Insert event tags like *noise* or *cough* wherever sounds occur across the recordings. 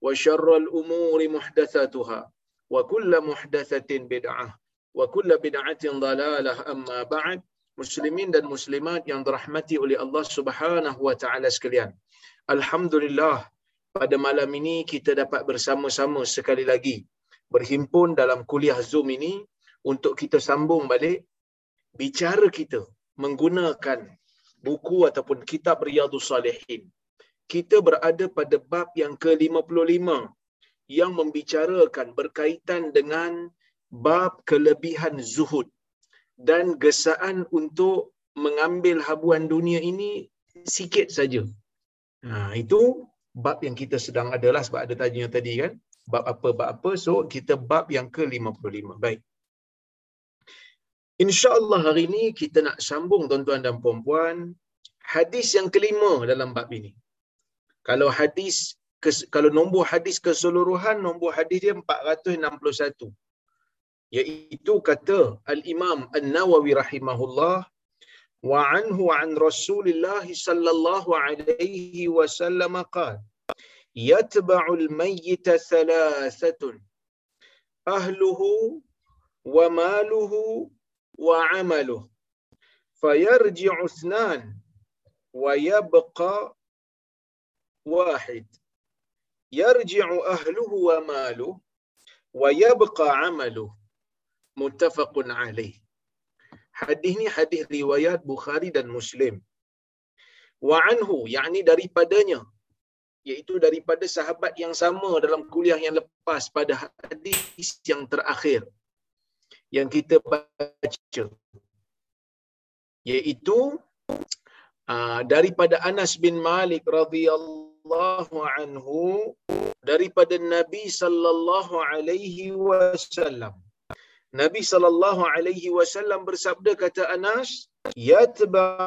وشر الأمور محدثاتها وكل محدثة بدعة وكل بدعة ضلالة أما بعد muslimin dan muslimat yang dirahmati oleh Allah Subhanahu wa taala sekalian. Alhamdulillah pada malam ini kita dapat bersama-sama sekali lagi berhimpun dalam kuliah Zoom ini untuk kita sambung balik bicara kita menggunakan buku ataupun kitab Riyadhus Salihin. Kita berada pada bab yang ke-55 yang membicarakan berkaitan dengan bab kelebihan zuhud dan gesaan untuk mengambil habuan dunia ini sikit saja. Ha, itu bab yang kita sedang adalah sebab ada tanya tadi kan. Bab apa, bab apa. So, kita bab yang ke-55. Baik. InsyaAllah hari ini kita nak sambung tuan-tuan dan puan-puan hadis yang kelima dalam bab ini. Kalau hadis kalau nombor hadis keseluruhan nombor hadis dia 461 iaitu kata al-Imam An-Nawawi rahimahullah wa anhu an Rasulillah sallallahu alaihi wasallam qala yatba'u al-mayyit thalathatun ahluhu wa maluhu wa 'amaluhu fayarji'u ithnan wa yabqa واحد يرجع أهله وماله ويبقى عمله muttafaqun alaih. Hadis ni hadis riwayat Bukhari dan Muslim. Wa anhu, yakni daripadanya, iaitu daripada sahabat yang sama dalam kuliah yang lepas pada hadis yang terakhir yang kita baca. Iaitu uh, daripada Anas bin Malik radhiyallahu anhu daripada Nabi sallallahu alaihi wasallam Nabi sallallahu alaihi wasallam bersabda kata Anas, "Yatba'ul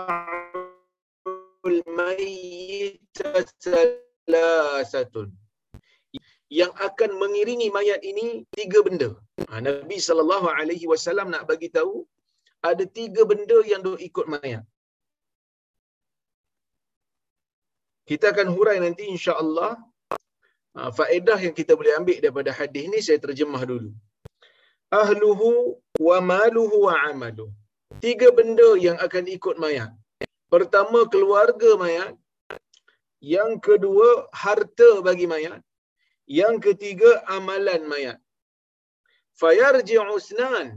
mayyit thalathatun." Yang akan mengiringi mayat ini tiga benda. Ha, Nabi sallallahu alaihi wasallam nak bagi tahu ada tiga benda yang duk ikut mayat. Kita akan hurai nanti insya-Allah ha, faedah yang kita boleh ambil daripada hadis ni saya terjemah dulu ahluhu wa maluhu wa amaluhu. Tiga benda yang akan ikut mayat. Pertama keluarga mayat. Yang kedua harta bagi mayat. Yang ketiga amalan mayat. Fayarji'u usnan.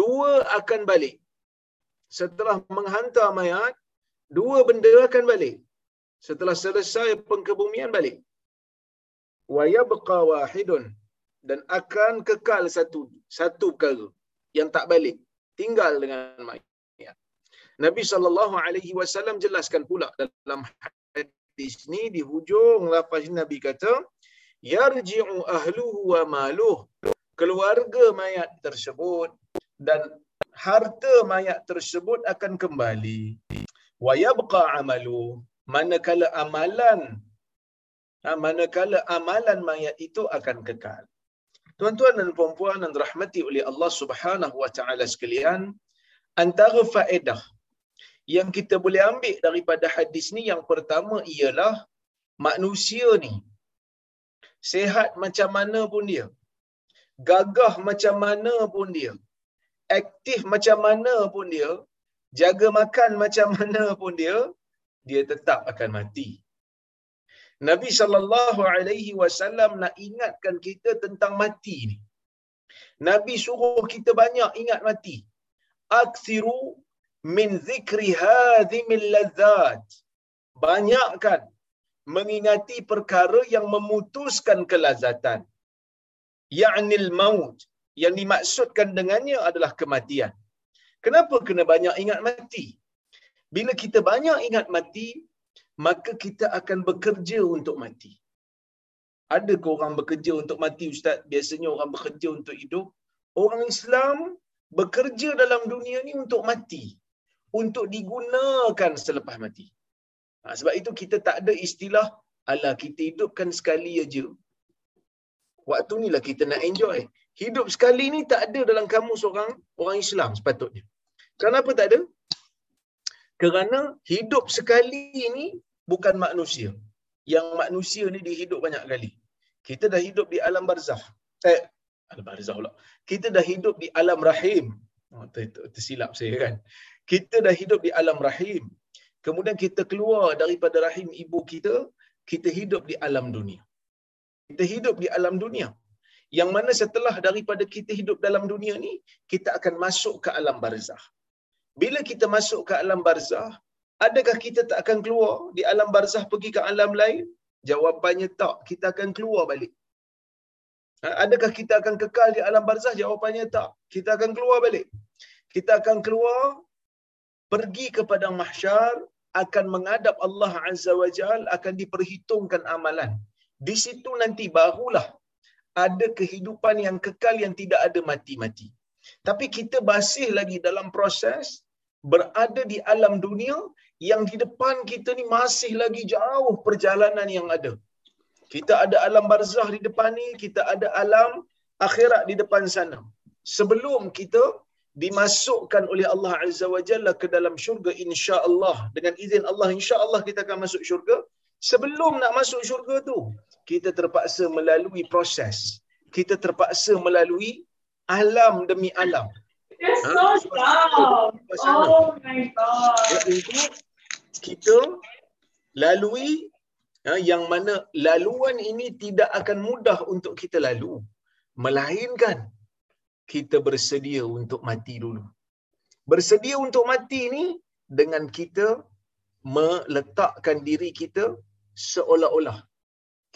Dua akan balik. Setelah menghantar mayat, dua benda akan balik. Setelah selesai pengkebumian balik. Wa yabqa wahidun. Dan akan kekal satu satu perkara yang tak balik. Tinggal dengan mayat. Nabi sallallahu alaihi wasallam jelaskan pula dalam hadis ni di hujung lafaz Nabi kata yarji'u ahluhu wa maluh. Keluarga mayat tersebut dan harta mayat tersebut akan kembali. Wa yabqa amalu manakala amalan ha, manakala amalan mayat itu akan kekal. Tuan-tuan dan puan-puan yang dirahmati oleh Allah Subhanahu wa taala sekalian, antara faedah yang kita boleh ambil daripada hadis ni yang pertama ialah manusia ni sehat macam mana pun dia gagah macam mana pun dia aktif macam mana pun dia jaga makan macam *laughs* mana pun dia dia tetap akan mati. Nabi sallallahu alaihi wasallam nak ingatkan kita tentang mati ni. Nabi suruh kita banyak ingat mati. Akthiru min zikri hadhimil ladzat banyakkan mengingati perkara yang memutuskan kelazatan. Ya'nil maut. Yang dimaksudkan dengannya adalah kematian. Kenapa kena banyak ingat mati bila kita banyak ingat mati maka kita akan bekerja untuk mati ada ke orang bekerja untuk mati ustaz biasanya orang bekerja untuk hidup orang Islam bekerja dalam dunia ni untuk mati untuk digunakan selepas mati. Ha, sebab itu kita tak ada istilah ala kita hidupkan sekali aja. Waktu ni lah kita nak enjoy. Hidup sekali ni tak ada dalam kamus orang orang Islam sepatutnya. Kenapa tak ada? Kerana hidup sekali ni bukan manusia. Yang manusia ni dihidup banyak kali. Kita dah hidup di alam barzah. Eh, alam barzah pula. Kita dah hidup di alam rahim. Oh, tersilap saya kan kita dah hidup di alam rahim. Kemudian kita keluar daripada rahim ibu kita, kita hidup di alam dunia. Kita hidup di alam dunia. Yang mana setelah daripada kita hidup dalam dunia ni, kita akan masuk ke alam barzah. Bila kita masuk ke alam barzah, adakah kita tak akan keluar di alam barzah pergi ke alam lain? Jawapannya tak. Kita akan keluar balik. Ha, adakah kita akan kekal di alam barzah? Jawapannya tak. Kita akan keluar balik. Kita akan keluar pergi ke padang mahsyar akan menghadap Allah Azza wa Jal akan diperhitungkan amalan. Di situ nanti barulah ada kehidupan yang kekal yang tidak ada mati-mati. Tapi kita masih lagi dalam proses berada di alam dunia yang di depan kita ni masih lagi jauh perjalanan yang ada. Kita ada alam barzah di depan ni, kita ada alam akhirat di depan sana. Sebelum kita dimasukkan oleh Allah Azza wa Jalla ke dalam syurga insya-Allah dengan izin Allah insya-Allah kita akan masuk syurga sebelum nak masuk syurga tu kita terpaksa melalui proses kita terpaksa melalui alam demi alam Ha? so down. Oh my god. kita lalui ha, yang mana laluan ini tidak akan mudah untuk kita lalu melainkan kita bersedia untuk mati dulu. Bersedia untuk mati ni dengan kita meletakkan diri kita seolah-olah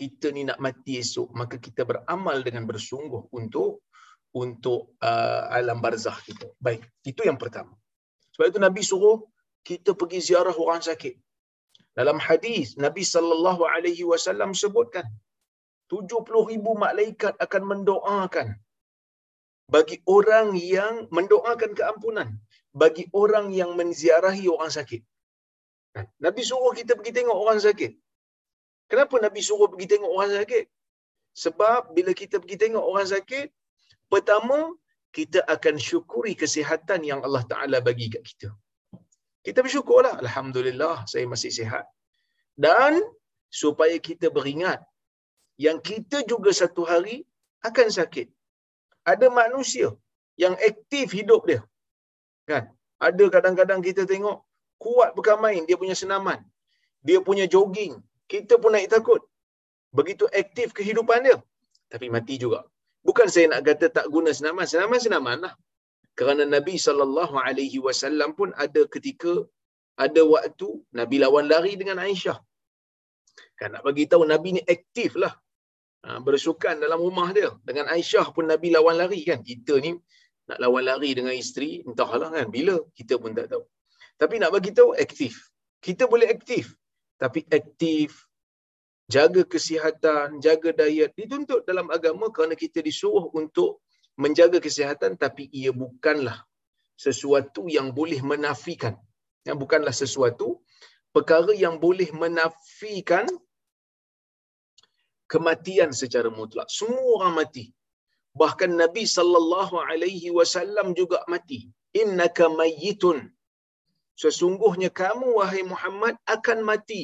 kita ni nak mati esok maka kita beramal dengan bersungguh untuk untuk uh, alam barzah kita. Baik, itu yang pertama. Sebab itu Nabi suruh kita pergi ziarah orang sakit. Dalam hadis Nabi sallallahu alaihi wasallam sebutkan 70,000 malaikat akan mendoakan bagi orang yang mendoakan keampunan bagi orang yang menziarahi orang sakit. Kan? Nabi suruh kita pergi tengok orang sakit. Kenapa Nabi suruh pergi tengok orang sakit? Sebab bila kita pergi tengok orang sakit, pertama kita akan syukuri kesihatan yang Allah Taala bagi kat kita. Kita bersyukurlah, alhamdulillah saya masih sihat. Dan supaya kita beringat yang kita juga satu hari akan sakit ada manusia yang aktif hidup dia. Kan? Ada kadang-kadang kita tengok kuat bukan main dia punya senaman. Dia punya jogging. Kita pun naik takut. Begitu aktif kehidupan dia. Tapi mati juga. Bukan saya nak kata tak guna senaman. Senaman senaman lah. Kerana Nabi SAW pun ada ketika ada waktu Nabi lawan lari dengan Aisyah. Kan nak bagi tahu Nabi ni aktif lah Ha, bersukan dalam rumah dia. Dengan Aisyah pun Nabi lawan lari kan. Kita ni nak lawan lari dengan isteri, entahlah kan. Bila, kita pun tak tahu. Tapi nak bagi tahu, aktif. Kita boleh aktif. Tapi aktif, jaga kesihatan, jaga diet. Dituntut dalam agama kerana kita disuruh untuk menjaga kesihatan tapi ia bukanlah sesuatu yang boleh menafikan. Yang bukanlah sesuatu perkara yang boleh menafikan kematian secara mutlak. Semua orang mati. bahkan Nabi sallallahu alaihi wasallam juga mati. Innaka mayyitun. Sesungguhnya kamu wahai Muhammad akan mati.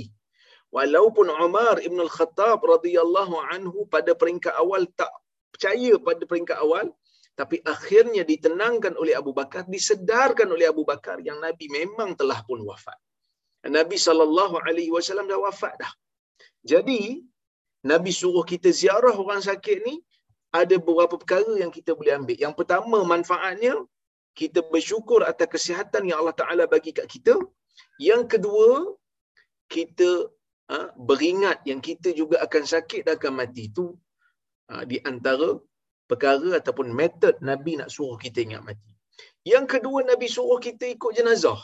Walaupun Umar Ibn Al-Khattab radhiyallahu anhu pada peringkat awal tak percaya pada peringkat awal, tapi akhirnya ditenangkan oleh Abu Bakar, disedarkan oleh Abu Bakar yang Nabi memang telah pun wafat. Nabi sallallahu alaihi wasallam dah wafat dah. Jadi Nabi suruh kita ziarah orang sakit ni ada beberapa perkara yang kita boleh ambil. Yang pertama manfaatnya kita bersyukur atas kesihatan yang Allah Taala bagi kat kita. Yang kedua kita ha, beringat yang kita juga akan sakit dan akan mati itu ha, di antara perkara ataupun metod Nabi nak suruh kita ingat mati. Yang kedua Nabi suruh kita ikut jenazah.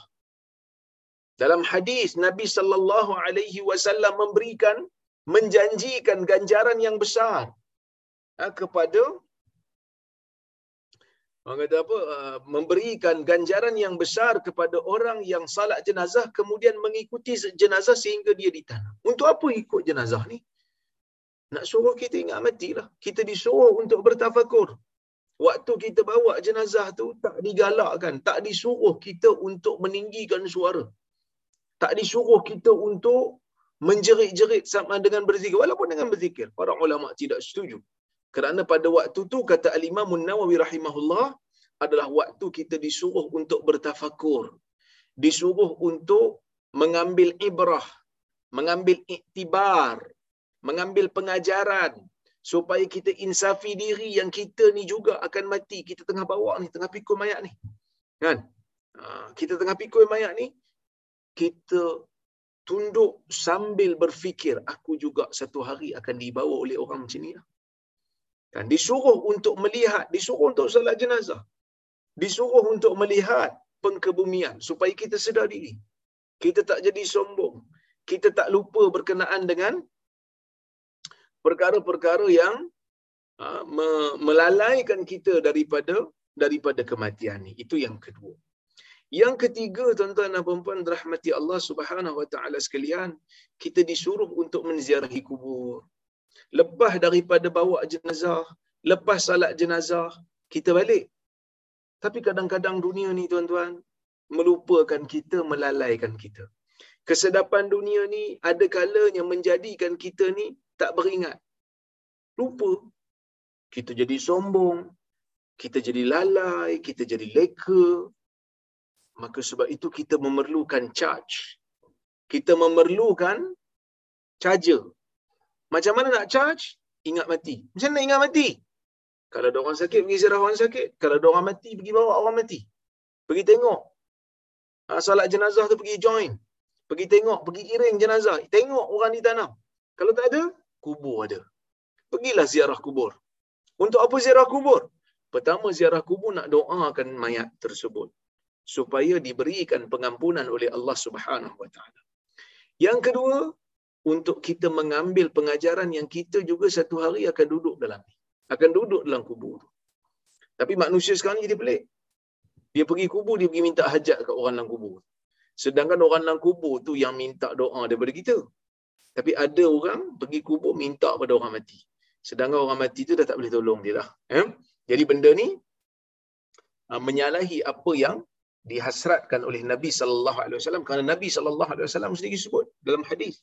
Dalam hadis Nabi sallallahu alaihi wasallam memberikan menjanjikan ganjaran yang besar ha, kepada orang kata apa uh, memberikan ganjaran yang besar kepada orang yang salat jenazah kemudian mengikuti jenazah sehingga dia ditanam. Untuk apa ikut jenazah ni? Nak suruh kita ingat matilah. Kita disuruh untuk bertafakur. Waktu kita bawa jenazah tu tak digalakkan, tak disuruh kita untuk meninggikan suara. Tak disuruh kita untuk menjerit-jerit sama dengan berzikir walaupun dengan berzikir. Para ulama tidak setuju. Kerana pada waktu tu kata Al-Imam Nawawi rahimahullah adalah waktu kita disuruh untuk bertafakur. Disuruh untuk mengambil ibrah, mengambil iktibar, mengambil pengajaran supaya kita insafi diri yang kita ni juga akan mati. Kita tengah bawa ni, tengah pikul mayat ni. Kan? Ha, kita tengah pikul mayat ni, kita tunduk sambil berfikir, aku juga satu hari akan dibawa oleh orang macam ni. Lah. Kan? Disuruh untuk melihat, disuruh untuk salat jenazah. Disuruh untuk melihat pengkebumian supaya kita sedar diri. Kita tak jadi sombong. Kita tak lupa berkenaan dengan perkara-perkara yang ha, melalaikan kita daripada daripada kematian ni. Itu yang kedua. Yang ketiga, tuan-tuan dan puan-puan rahmati Allah Subhanahu wa taala sekalian, kita disuruh untuk menziarahi kubur. Lepas daripada bawa jenazah, lepas salat jenazah, kita balik. Tapi kadang-kadang dunia ni tuan-tuan melupakan kita, melalaikan kita. Kesedapan dunia ni ada kalanya menjadikan kita ni tak beringat. Lupa. Kita jadi sombong. Kita jadi lalai. Kita jadi leka. Maka sebab itu kita memerlukan charge. Kita memerlukan charger. Macam mana nak charge? Ingat mati. Macam mana ingat mati? Kalau ada orang sakit, pergi ziarah orang sakit. Kalau ada orang mati, pergi bawa orang mati. Pergi tengok. Ha, salat jenazah tu pergi join. Pergi tengok, pergi iring jenazah. Tengok orang ditanam. Kalau tak ada, kubur ada. Pergilah ziarah kubur. Untuk apa ziarah kubur? Pertama ziarah kubur nak doakan mayat tersebut supaya diberikan pengampunan oleh Allah Subhanahu taala. Yang kedua, untuk kita mengambil pengajaran yang kita juga satu hari akan duduk dalam akan duduk dalam kubur. Tapi manusia sekarang ni dia pelik. Dia pergi kubur, dia pergi minta hajat kat orang dalam kubur. Sedangkan orang dalam kubur tu yang minta doa daripada kita. Tapi ada orang pergi kubur minta pada orang mati. Sedangkan orang mati tu dah tak boleh tolong dia dah. Eh? Jadi benda ni uh, menyalahi apa yang dihasratkan oleh Nabi sallallahu alaihi wasallam kerana Nabi sallallahu alaihi wasallam sendiri sebut dalam hadis.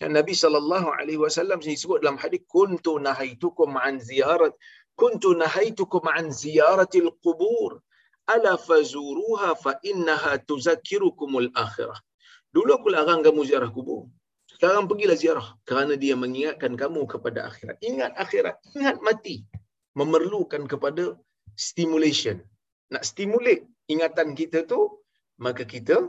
Dan Nabi sallallahu alaihi wasallam sebut dalam hadis kuntu nahaitukum an ziyarat kuntu nahaitukum an ziyaratil qubur ala fazuruha fa innaha tuzakkirukumul akhirah. Dulu aku larang kamu ziarah kubur. Sekarang pergilah ziarah kerana dia mengingatkan kamu kepada akhirat. Ingat akhirat, ingat mati. Memerlukan kepada stimulation. Nak stimulate ingatan kita tu, maka kita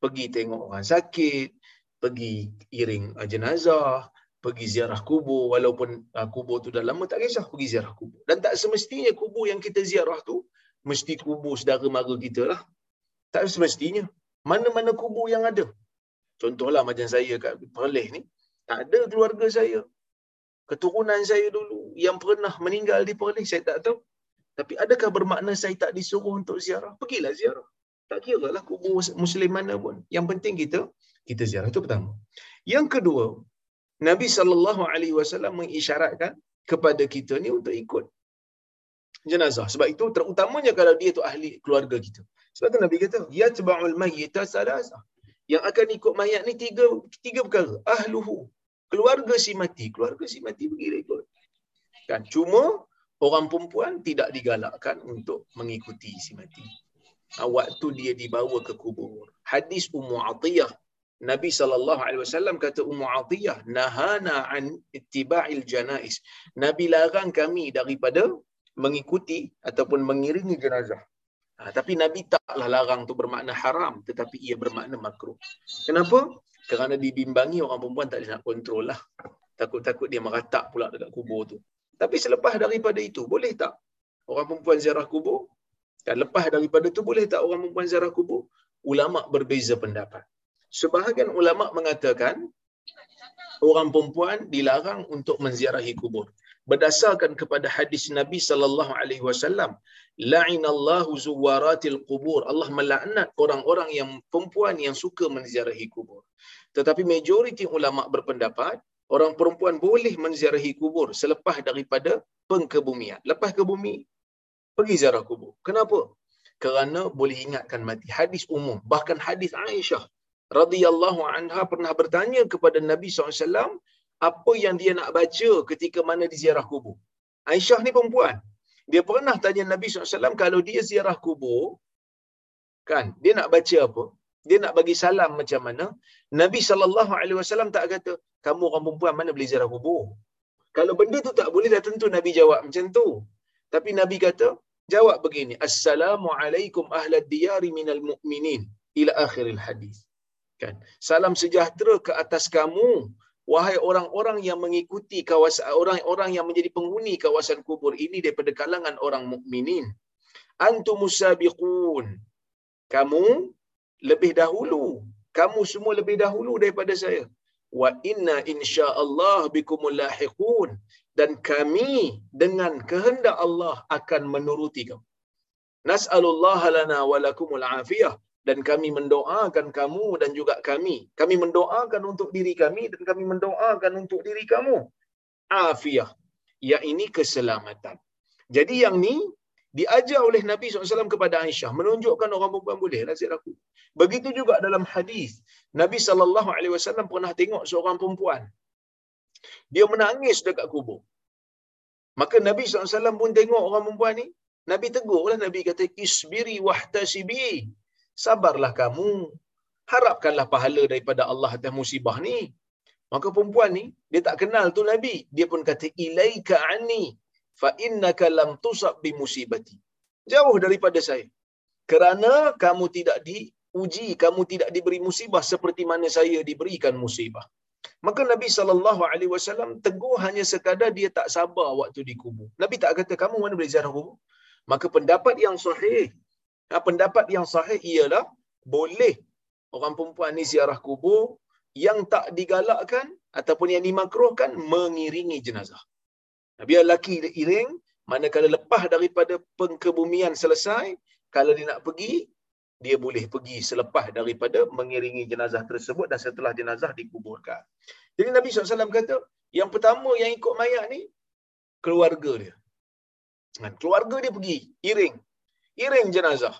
pergi tengok orang sakit, pergi iring jenazah, pergi ziarah kubur walaupun uh, kubur tu dah lama tak kisah pergi ziarah kubur. Dan tak semestinya kubur yang kita ziarah tu mesti kubur saudara mara kita lah. Tak semestinya. Mana-mana kubur yang ada. Contohlah macam saya kat Perlis ni, tak ada keluarga saya. Keturunan saya dulu yang pernah meninggal di Perlis, saya tak tahu. Tapi adakah bermakna saya tak disuruh untuk ziarah? Pergilah ziarah. Tak kira lah kubur Muslim mana pun. Yang penting kita, kita ziarah. Itu pertama. Yang kedua, Nabi SAW mengisyaratkan kepada kita ni untuk ikut jenazah. Sebab itu terutamanya kalau dia tu ahli keluarga kita. Sebab tu Nabi kata, yatba'ul mayyita salasa. Yang akan ikut mayat ni tiga tiga perkara. Ahluhu. Keluarga si mati. Keluarga si mati pergi ikut. Kan? Cuma orang perempuan tidak digalakkan untuk mengikuti si mati. Waktu dia dibawa ke kubur. Hadis Ummu Atiyah Nabi sallallahu alaihi wasallam kata Ummu Atiyah nahana an ittiba'il janais. Nabi larang kami daripada mengikuti ataupun mengiringi jenazah. Ha, tapi Nabi taklah larang tu bermakna haram tetapi ia bermakna makruh. Kenapa? Kerana dibimbangi orang perempuan tak boleh nak kontrol lah. Takut-takut dia meratak pula dekat kubur tu. Tapi selepas daripada itu, boleh tak orang perempuan ziarah kubur? Dan lepas daripada itu, boleh tak orang perempuan ziarah kubur? Ulama berbeza pendapat. Sebahagian ulama mengatakan orang perempuan dilarang untuk menziarahi kubur. Berdasarkan kepada hadis Nabi sallallahu alaihi wasallam la'inallahu zuwaratil qubur. Allah melaknat orang-orang yang perempuan yang suka menziarahi kubur. Tetapi majoriti ulama berpendapat orang perempuan boleh menziarahi kubur selepas daripada pengkebumian. Lepas ke bumi pergi ziarah kubur. Kenapa? Kerana boleh ingatkan mati. Hadis umum bahkan hadis Aisyah radhiyallahu anha pernah bertanya kepada Nabi SAW apa yang dia nak baca ketika mana di ziarah kubur. Aisyah ni perempuan. Dia pernah tanya Nabi SAW kalau dia ziarah kubur, kan, dia nak baca apa? Dia nak bagi salam macam mana? Nabi SAW tak kata, kamu orang perempuan mana boleh ziarah kubur? Kalau benda tu tak boleh, dah tentu Nabi jawab macam tu. Tapi Nabi kata, jawab begini, Assalamualaikum ahlad diyari minal mu'minin ila akhiril hadis. Kan? Salam sejahtera ke atas kamu. Wahai orang-orang yang mengikuti kawasan orang-orang yang menjadi penghuni kawasan kubur ini daripada kalangan orang mukminin. Antum musabiqun. Kamu lebih dahulu. Kamu semua lebih dahulu daripada saya. Wa inna insyaallah bikumul lahiqun. Dan kami dengan kehendak Allah akan menuruti kamu. Nas'alullah lana wa lakumul afiyah dan kami mendoakan kamu dan juga kami. Kami mendoakan untuk diri kami dan kami mendoakan untuk diri kamu. Afiah. Ya ini keselamatan. Jadi yang ni diajar oleh Nabi SAW kepada Aisyah. Menunjukkan orang perempuan boleh nasib aku. Begitu juga dalam hadis Nabi SAW pernah tengok seorang perempuan. Dia menangis dekat kubur. Maka Nabi SAW pun tengok orang perempuan ni. Nabi tegurlah. Nabi kata, Isbiri wahtasibi sabarlah kamu. Harapkanlah pahala daripada Allah atas musibah ni. Maka perempuan ni, dia tak kenal tu Nabi. Dia pun kata, ilaika anni fa innaka lam tusab bi musibati. Jauh daripada saya. Kerana kamu tidak diuji, kamu tidak diberi musibah seperti mana saya diberikan musibah. Maka Nabi sallallahu alaihi wasallam tegur hanya sekadar dia tak sabar waktu dikubur. Nabi tak kata kamu mana boleh ziarah kubur. Maka pendapat yang sahih Nah, pendapat yang sahih ialah boleh orang perempuan ni ziarah kubur yang tak digalakkan ataupun yang dimakruhkan mengiringi jenazah. Biar lelaki iring, manakala lepas daripada pengkebumian selesai, kalau dia nak pergi, dia boleh pergi selepas daripada mengiringi jenazah tersebut dan setelah jenazah dikuburkan. Jadi Nabi SAW kata, yang pertama yang ikut mayat ni, keluarga dia. Keluarga dia pergi, iring iring jenazah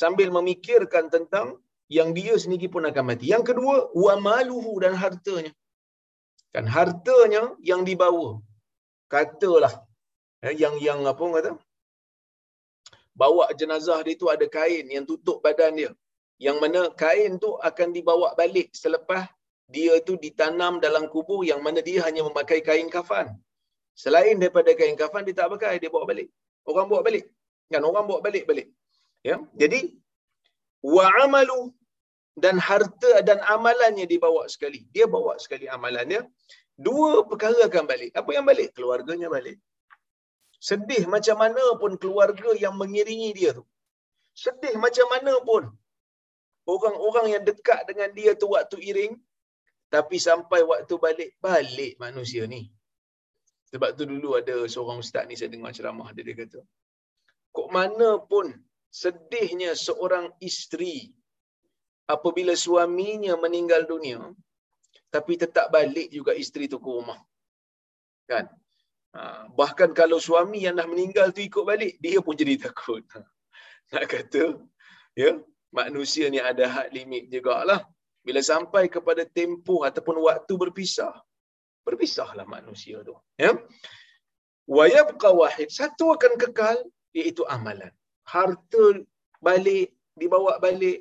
sambil memikirkan tentang yang dia sendiri pun akan mati. Yang kedua, wa maluhu dan hartanya. Kan hartanya yang dibawa. Katalah eh, yang yang apa kata? Bawa jenazah dia tu ada kain yang tutup badan dia. Yang mana kain tu akan dibawa balik selepas dia tu ditanam dalam kubur yang mana dia hanya memakai kain kafan. Selain daripada kain kafan dia tak pakai, dia bawa balik. Orang bawa balik. Kan orang bawa balik-balik. Ya. Jadi wa amalu dan harta dan amalannya dibawa sekali. Dia bawa sekali amalannya. Dua perkara akan balik. Apa yang balik? Keluarganya balik. Sedih macam mana pun keluarga yang mengiringi dia tu. Sedih macam mana pun orang-orang yang dekat dengan dia tu waktu iring tapi sampai waktu balik balik manusia ni. Sebab tu dulu ada seorang ustaz ni saya dengar ceramah dia dia kata kok mana pun sedihnya seorang isteri apabila suaminya meninggal dunia tapi tetap balik juga isteri tu ke rumah kan Ha, bahkan kalau suami yang dah meninggal tu ikut balik, dia pun jadi takut. Ha, nak kata, ya, manusia ni ada had limit jugalah. Bila sampai kepada tempoh ataupun waktu berpisah, berpisahlah manusia tu. Ya. Wa yabqa wahid, satu akan kekal iaitu amalan. Harta balik, dibawa balik,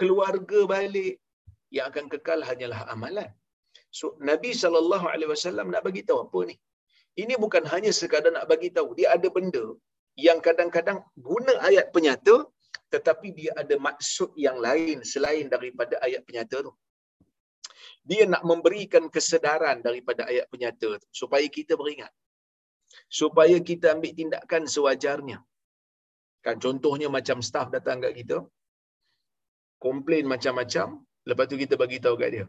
keluarga balik, yang akan kekal hanyalah amalan. So Nabi sallallahu alaihi wasallam nak bagi tahu apa ni? Ini bukan hanya sekadar nak bagi tahu, dia ada benda yang kadang-kadang guna ayat penyata tetapi dia ada maksud yang lain selain daripada ayat penyata tu. Dia nak memberikan kesedaran daripada ayat penyata tu supaya kita beringat. Supaya kita ambil tindakan sewajarnya. Kan contohnya macam staff datang kat kita, komplain macam-macam, lepas tu kita bagi tahu kat dia.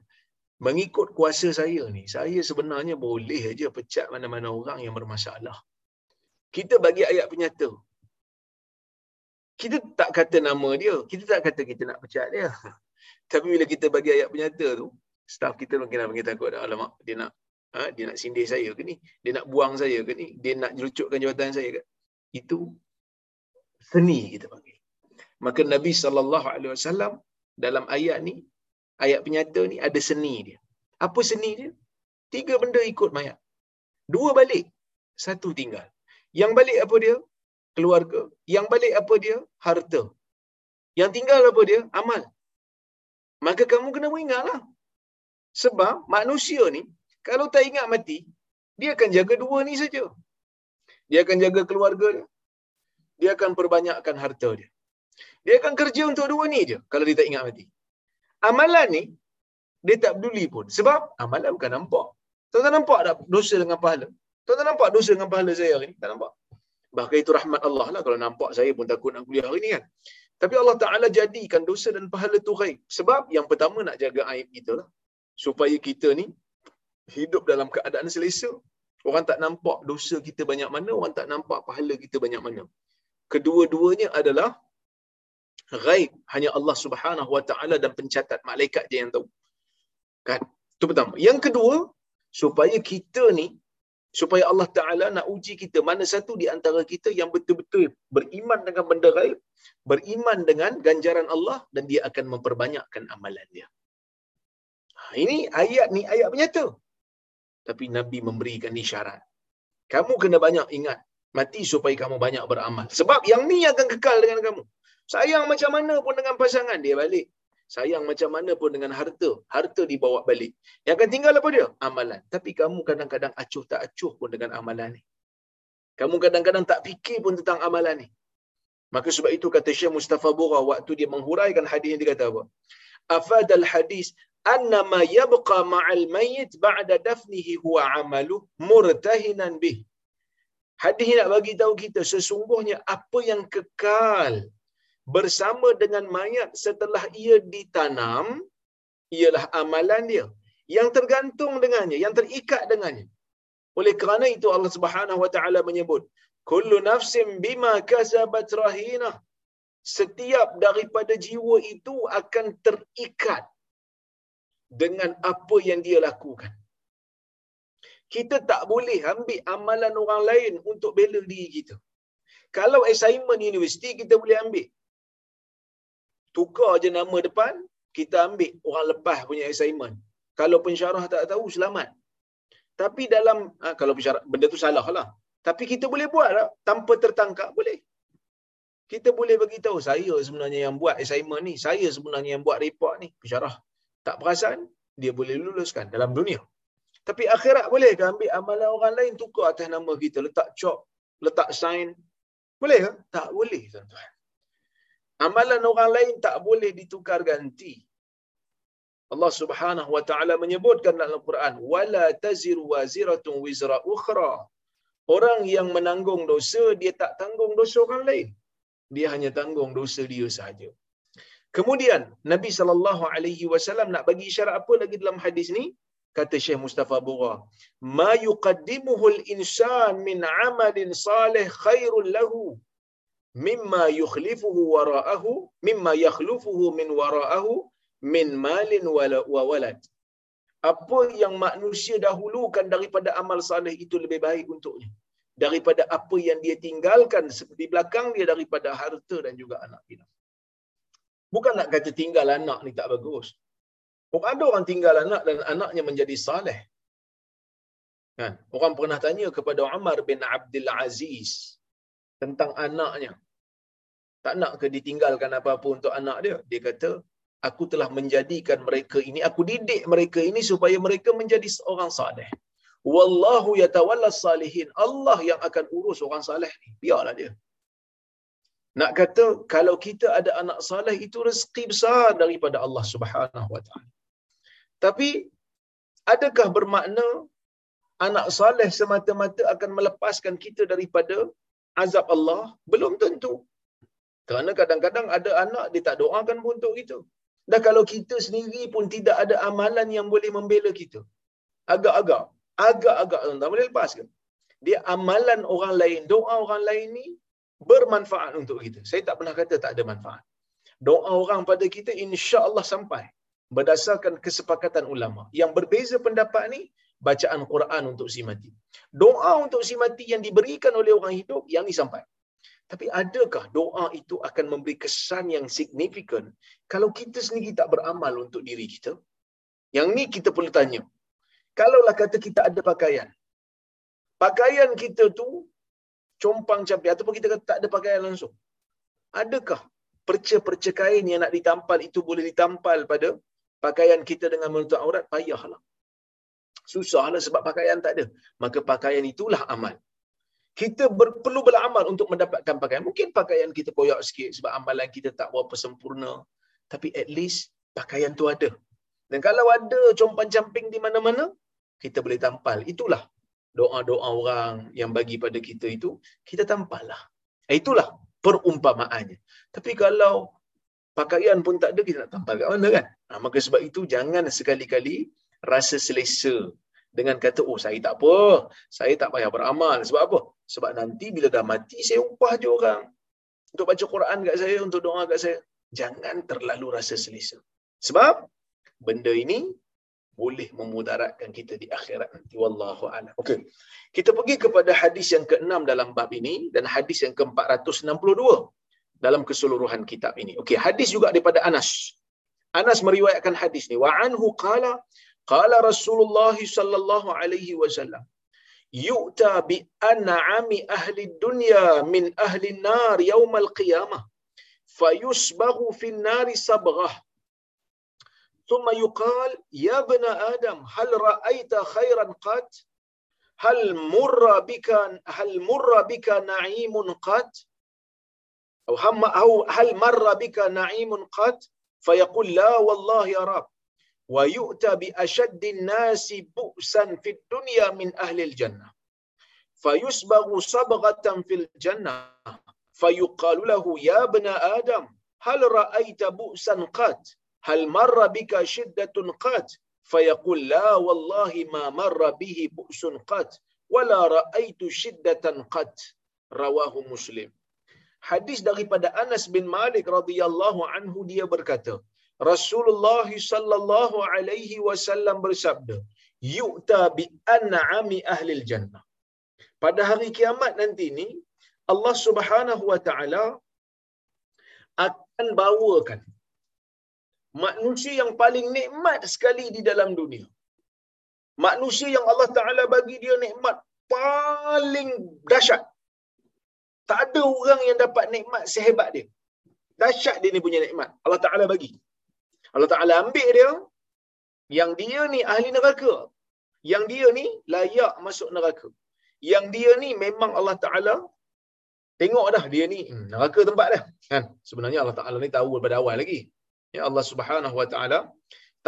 Mengikut kuasa saya ni, saya sebenarnya boleh aja pecat mana-mana orang yang bermasalah. Kita bagi ayat penyata. Kita tak kata nama dia, kita tak kata kita nak pecat dia. *laughs* Tapi bila kita bagi ayat penyata tu, staff kita mungkin nak panggil takut, alamak dia nak ha, dia nak sindir saya ke ni? Dia nak buang saya ke ni? Dia nak jerucukkan jawatan saya ke? Itu seni kita panggil. Maka Nabi sallallahu alaihi wasallam dalam ayat ni, ayat penyata ni ada seni dia. Apa seni dia? Tiga benda ikut mayat. Dua balik, satu tinggal. Yang balik apa dia? Keluarga. Yang balik apa dia? Harta. Yang tinggal apa dia? Amal. Maka kamu kena mengingatlah. Sebab manusia ni, kalau tak ingat mati, dia akan jaga dua ni saja. Dia akan jaga keluarga dia. Dia akan perbanyakkan harta dia. Dia akan kerja untuk dua ni je kalau dia tak ingat mati. Amalan ni, dia tak peduli pun. Sebab amalan bukan nampak. Tuan-tuan nampak tak dosa dengan pahala? Tuan-tuan nampak dosa dengan pahala saya hari ni? Tak nampak. Bahkan itu rahmat Allah lah. Kalau nampak saya pun takut nak kuliah hari ni kan. Tapi Allah Ta'ala jadikan dosa dan pahala tu ghaib. Sebab yang pertama nak jaga aib kita lah. Supaya kita ni hidup dalam keadaan selesa. Orang tak nampak dosa kita banyak mana, orang tak nampak pahala kita banyak mana. Kedua-duanya adalah ghaib. Hanya Allah Subhanahu Wa Ta'ala dan pencatat malaikat je yang tahu. Kan? Itu pertama. Yang kedua, supaya kita ni supaya Allah Ta'ala nak uji kita mana satu di antara kita yang betul-betul beriman dengan benda gaib, beriman dengan ganjaran Allah dan dia akan memperbanyakkan amalan dia. Ha, ini ayat ni ayat penyata. Tapi Nabi memberikan isyarat. Kamu kena banyak ingat mati supaya kamu banyak beramal. Sebab yang ni akan kekal dengan kamu. Sayang macam mana pun dengan pasangan dia balik. Sayang macam mana pun dengan harta. Harta dibawa balik. Yang akan tinggal apa dia? Amalan. Tapi kamu kadang-kadang acuh tak acuh pun dengan amalan ni. Kamu kadang-kadang tak fikir pun tentang amalan ni. Maka sebab itu kata Syekh Mustafa Bura waktu dia menghuraikan hadis ini dia kata apa? Afadal hadis anna ma yabqa ma'al mayyit ba'da dafnihi huwa amalu murtahinan bih. Hadis ini nak bagi tahu kita sesungguhnya apa yang kekal bersama dengan mayat setelah ia ditanam ialah amalan dia. Yang tergantung dengannya yang terikat dengannya. Oleh kerana itu Allah Subhanahu wa taala menyebut kullu nafsin bima kasabat rahina. Setiap daripada jiwa itu akan terikat dengan apa yang dia lakukan kita tak boleh ambil amalan orang lain untuk bela diri kita kalau assignment universiti kita boleh ambil tukar je nama depan, kita ambil orang lepas punya assignment. Kalau pensyarah tak tahu, selamat. Tapi dalam, ha, kalau pensyarah, benda tu salah lah. Tapi kita boleh buat lah, tanpa tertangkap, boleh. Kita boleh bagi tahu saya sebenarnya yang buat assignment ni, saya sebenarnya yang buat report ni, pensyarah. Tak perasan, dia boleh luluskan dalam dunia. Tapi akhirat boleh ke ambil amalan orang lain tukar atas nama kita, letak cop, letak sign. Boleh ke? Tak boleh, tuan-tuan. Amalan orang lain tak boleh ditukar ganti. Allah Subhanahu wa taala menyebutkan dalam Al-Quran, "Wala taziru waziratun wizra ukhra." Orang yang menanggung dosa, dia tak tanggung dosa orang lain. Dia hanya tanggung dosa dia sahaja. Kemudian Nabi sallallahu alaihi wasallam nak bagi isyarat apa lagi dalam hadis ni? Kata Syekh Mustafa Bura, "Ma yuqaddimuhu al-insan min 'amalin salih khairul lahu mimma yukhlifuhu wara'ahu mimma yakhlufuhu min wara'ahu min malin wa walad apa yang manusia dahulukan daripada amal saleh itu lebih baik untuknya daripada apa yang dia tinggalkan di belakang dia daripada harta dan juga anak bina. Bukan nak kata tinggal anak ni tak bagus. Oh, ada orang tinggal anak dan anaknya menjadi saleh. Kan? Orang pernah tanya kepada Umar bin Abdul Aziz tentang anaknya. Tak nak ke ditinggalkan apa-apa untuk anak dia? Dia kata, aku telah menjadikan mereka ini, aku didik mereka ini supaya mereka menjadi seorang saleh. Wallahu yatawalla salihin. Allah yang akan urus orang saleh ni. Biarlah dia. Nak kata kalau kita ada anak saleh itu rezeki besar daripada Allah Subhanahu wa taala. Tapi adakah bermakna anak saleh semata-mata akan melepaskan kita daripada azab Allah? Belum tentu. Kerana kadang-kadang ada anak dia tak doakan pun untuk kita. Dan kalau kita sendiri pun tidak ada amalan yang boleh membela kita. Agak-agak. Agak-agak tak boleh lepas ke? Dia amalan orang lain, doa orang lain ni bermanfaat untuk kita. Saya tak pernah kata tak ada manfaat. Doa orang pada kita insya Allah sampai. Berdasarkan kesepakatan ulama. Yang berbeza pendapat ni, bacaan Quran untuk si mati. Doa untuk si mati yang diberikan oleh orang hidup, yang ni sampai. Tapi adakah doa itu akan memberi kesan yang signifikan kalau kita sendiri tak beramal untuk diri kita? Yang ni kita perlu tanya. Kalaulah kata kita ada pakaian. Pakaian kita tu compang camping ataupun kita kata tak ada pakaian langsung. Adakah perca-perca kain yang nak ditampal itu boleh ditampal pada pakaian kita dengan menutup aurat? Payahlah. Susahlah sebab pakaian tak ada. Maka pakaian itulah amal kita ber, perlu beramal untuk mendapatkan pakaian. Mungkin pakaian kita koyak sikit sebab amalan kita tak berapa sempurna. Tapi at least pakaian tu ada. Dan kalau ada compan camping di mana-mana, kita boleh tampal. Itulah doa-doa orang yang bagi pada kita itu, kita tampal lah. Itulah perumpamaannya. Tapi kalau pakaian pun tak ada, kita nak tampal kat mana kan? Nah, maka sebab itu jangan sekali-kali rasa selesa dengan kata oh saya tak apa saya tak payah beramal. Sebab apa? Sebab nanti bila dah mati saya upah je orang. Untuk baca Quran kat saya untuk doa kat saya jangan terlalu rasa selesa. Sebab benda ini boleh memudaratkan kita di akhirat nanti. Wallahu a'lam. Okey. Kita pergi kepada hadis yang ke-6 dalam bab ini dan hadis yang ke-462 dalam keseluruhan kitab ini okey hadis juga daripada Anas Anas meriwayatkan hadis ni wa anhu qala Qala Rasulullah sallallahu alaihi wasallam yu'ta bi an'ami ahli dunya min ahli an-nar yawm al-qiyamah fayusbaghu fi an-nar sabghah ثم يقال يا ابن آدم هل رأيت خيرا قط هل مر بك هل مر بك نعيم قط أو هل مر بك نعيم قط فيقول لا والله يا رب. ويؤتى بأشد الناس بؤسا في الدنيا من أهل الجنة. فيسبغ صبغة في الجنة. فيقال له يا ابن آدم هل رأيت بؤسا قط هل مر بك شدة قط فيقول لا والله ما مر به بؤس قط ولا رأيت شدة قط رواه مسلم. Hadis daripada Anas bin Malik radhiyallahu anhu dia berkata, Rasulullah sallallahu alaihi wasallam bersabda, "Yu'ta bi an'ami ahli jannah." Pada hari kiamat nanti ni, Allah Subhanahu wa taala akan bawakan manusia yang paling nikmat sekali di dalam dunia. Manusia yang Allah Taala bagi dia nikmat paling dahsyat. Tak ada orang yang dapat nikmat sehebat dia. Dahsyat dia ni punya nikmat. Allah Taala bagi. Allah Ta'ala ambil dia, yang dia ni ahli neraka. Yang dia ni layak masuk neraka. Yang dia ni memang Allah Ta'ala tengok dah dia ni hmm, neraka tempat dah. Kan? Sebenarnya Allah Ta'ala ni tahu daripada awal lagi. Ya Allah Subhanahu Wa Ta'ala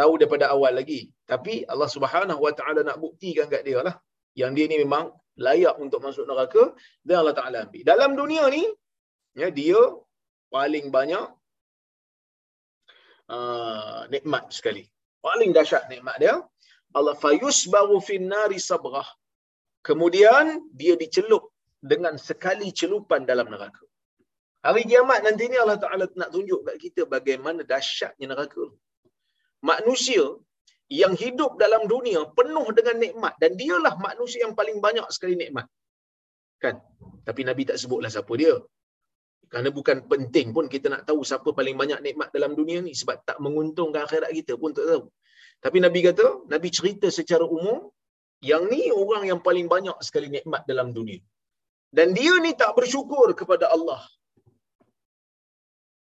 tahu daripada awal lagi. Tapi Allah Subhanahu Wa Ta'ala nak buktikan kat dia lah. Yang dia ni memang layak untuk masuk neraka dan Allah Ta'ala ambil. Dalam dunia ni, ya, dia paling banyak uh, nikmat sekali. Paling dahsyat nikmat dia. Allah fayus baru finnari sabrah. Kemudian dia dicelup dengan sekali celupan dalam neraka. Hari kiamat nanti ni Allah Ta'ala nak tunjuk kat kita bagaimana dahsyatnya neraka. Manusia yang hidup dalam dunia penuh dengan nikmat dan dialah manusia yang paling banyak sekali nikmat. Kan? Tapi Nabi tak sebutlah siapa dia. Kerana bukan penting pun kita nak tahu siapa paling banyak nikmat dalam dunia ni sebab tak menguntungkan akhirat kita pun tak tahu. Tapi Nabi kata, Nabi cerita secara umum, yang ni orang yang paling banyak sekali nikmat dalam dunia. Dan dia ni tak bersyukur kepada Allah.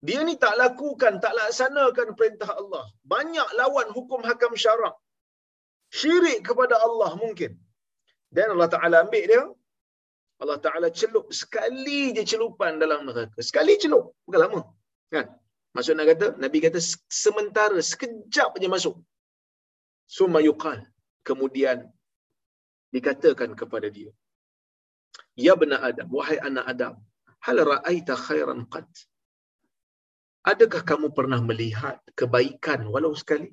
Dia ni tak lakukan, tak laksanakan perintah Allah. Banyak lawan hukum hakam syarak. Syirik kepada Allah mungkin. Dan Allah Ta'ala ambil dia, Allah Ta'ala celup sekali je celupan dalam neraka. Sekali celup, bukan lama. Kan? Maksud nak kata, Nabi kata sementara, sekejap je masuk. Suma yuqal. Kemudian dikatakan kepada dia. Ya benar Adam, wahai anak Adam, hal ra'aita khairan qad? Adakah kamu pernah melihat kebaikan walau sekali?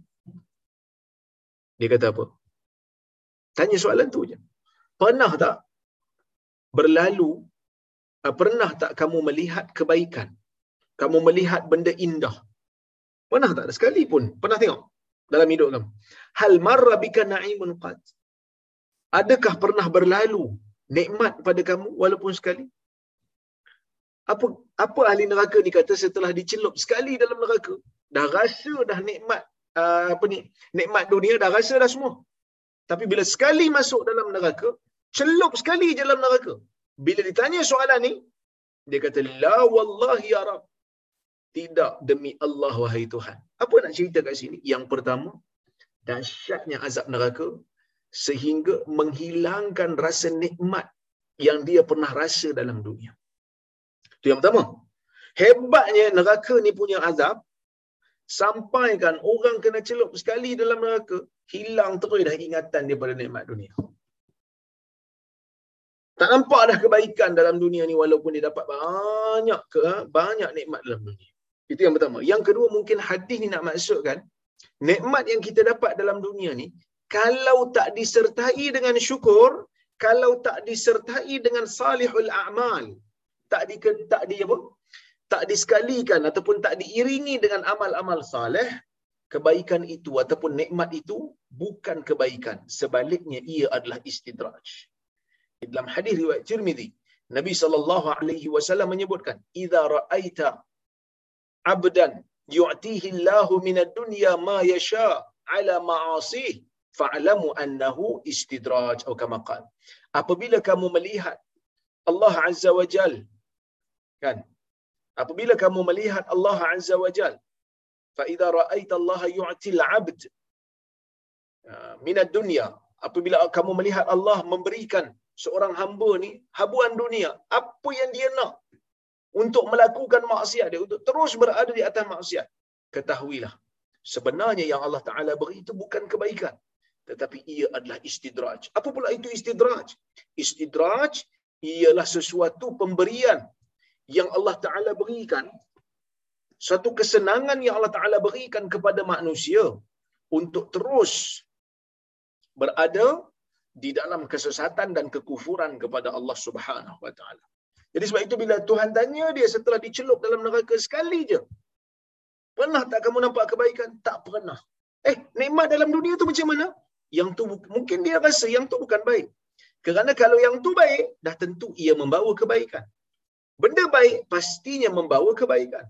Dia kata apa? Tanya soalan tu je. Pernah tak berlalu uh, pernah tak kamu melihat kebaikan? Kamu melihat benda indah? Pernah tak sekali pun? Pernah tengok dalam hidup kamu? Hal marra bika na'imun qad? Adakah pernah berlalu nikmat pada kamu walaupun sekali? Apa apa ahli neraka ni kata setelah dicelup sekali dalam neraka, dah rasa dah nikmat uh, apa ni? Nikmat dunia dah rasa dah semua. Tapi bila sekali masuk dalam neraka, celup sekali je dalam neraka. Bila ditanya soalan ni, dia kata, La wallahi ya Rab. Tidak demi Allah wahai Tuhan. Apa nak cerita kat sini? Yang pertama, dahsyatnya azab neraka sehingga menghilangkan rasa nikmat yang dia pernah rasa dalam dunia. Itu yang pertama. Hebatnya neraka ni punya azab, sampaikan orang kena celup sekali dalam neraka, hilang terus dah ingatan dia pada nikmat dunia. Tak nampak dah kebaikan dalam dunia ni walaupun dia dapat banyak ke banyak nikmat dalam dunia. Itu yang pertama. Yang kedua mungkin hadis ni nak maksudkan nikmat yang kita dapat dalam dunia ni kalau tak disertai dengan syukur, kalau tak disertai dengan salihul a'mal, tak di tak di apa? Tak disekalikan ataupun tak diiringi dengan amal-amal saleh, kebaikan itu ataupun nikmat itu bukan kebaikan. Sebaliknya ia adalah istidraj. Dalam hadis riwayat Tirmizi, Nabi sallallahu alaihi wasallam menyebutkan, "Idza ra'aita 'abdan yu'tihi Allahu min ad-dunya ma yasha' ala ma'asih, fa'lamu annahu istidraj." Atau kama. Apabila kamu melihat Allah Azza wa Jal kan? Apabila kamu melihat Allah Azza wa Jal fa idza ra'aita Allah yu'ti al-'abd min ad-dunya apabila kamu melihat Allah memberikan seorang hamba ni habuan dunia apa yang dia nak untuk melakukan maksiat dia untuk terus berada di atas maksiat? Ketahuilah sebenarnya yang Allah Taala beri itu bukan kebaikan tetapi ia adalah istidraj. Apa pula itu istidraj? Istidraj ialah sesuatu pemberian yang Allah Taala berikan satu kesenangan yang Allah Taala berikan kepada manusia untuk terus berada di dalam kesesatan dan kekufuran kepada Allah Subhanahu wa taala. Jadi sebab itu bila Tuhan tanya dia setelah dicelup dalam neraka sekali je. Pernah tak kamu nampak kebaikan? Tak pernah. Eh, nikmat dalam dunia tu macam mana? Yang tu mungkin dia rasa yang tu bukan baik. Kerana kalau yang tu baik, dah tentu ia membawa kebaikan. Benda baik pastinya membawa kebaikan.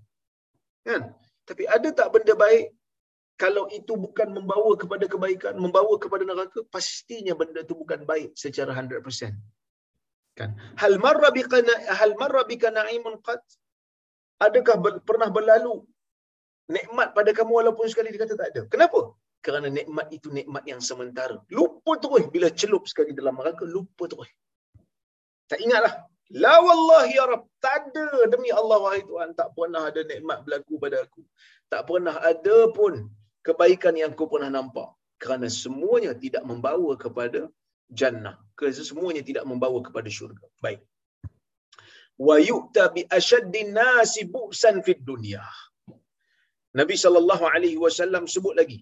Kan? Tapi ada tak benda baik kalau itu bukan membawa kepada kebaikan, membawa kepada neraka, pastinya benda itu bukan baik secara 100%. Kan? Hal marra bika hal marra bika na'imun qad? Adakah ber, pernah berlalu nikmat pada kamu walaupun sekali dikata tak ada? Kenapa? Kerana nikmat itu nikmat yang sementara. Lupa terus bila celup sekali dalam neraka, lupa terus. Tak ingatlah. La wallahi ya Rab. Tak ada demi Allah wahai Tuhan. Tak pernah ada nikmat berlaku pada aku. Tak pernah ada pun kebaikan yang kau pernah nampak kerana semuanya tidak membawa kepada jannah kerana semuanya tidak membawa kepada syurga baik wa yu'ta bi ashaddin nasi bu'san fid dunya Nabi sallallahu alaihi wasallam sebut lagi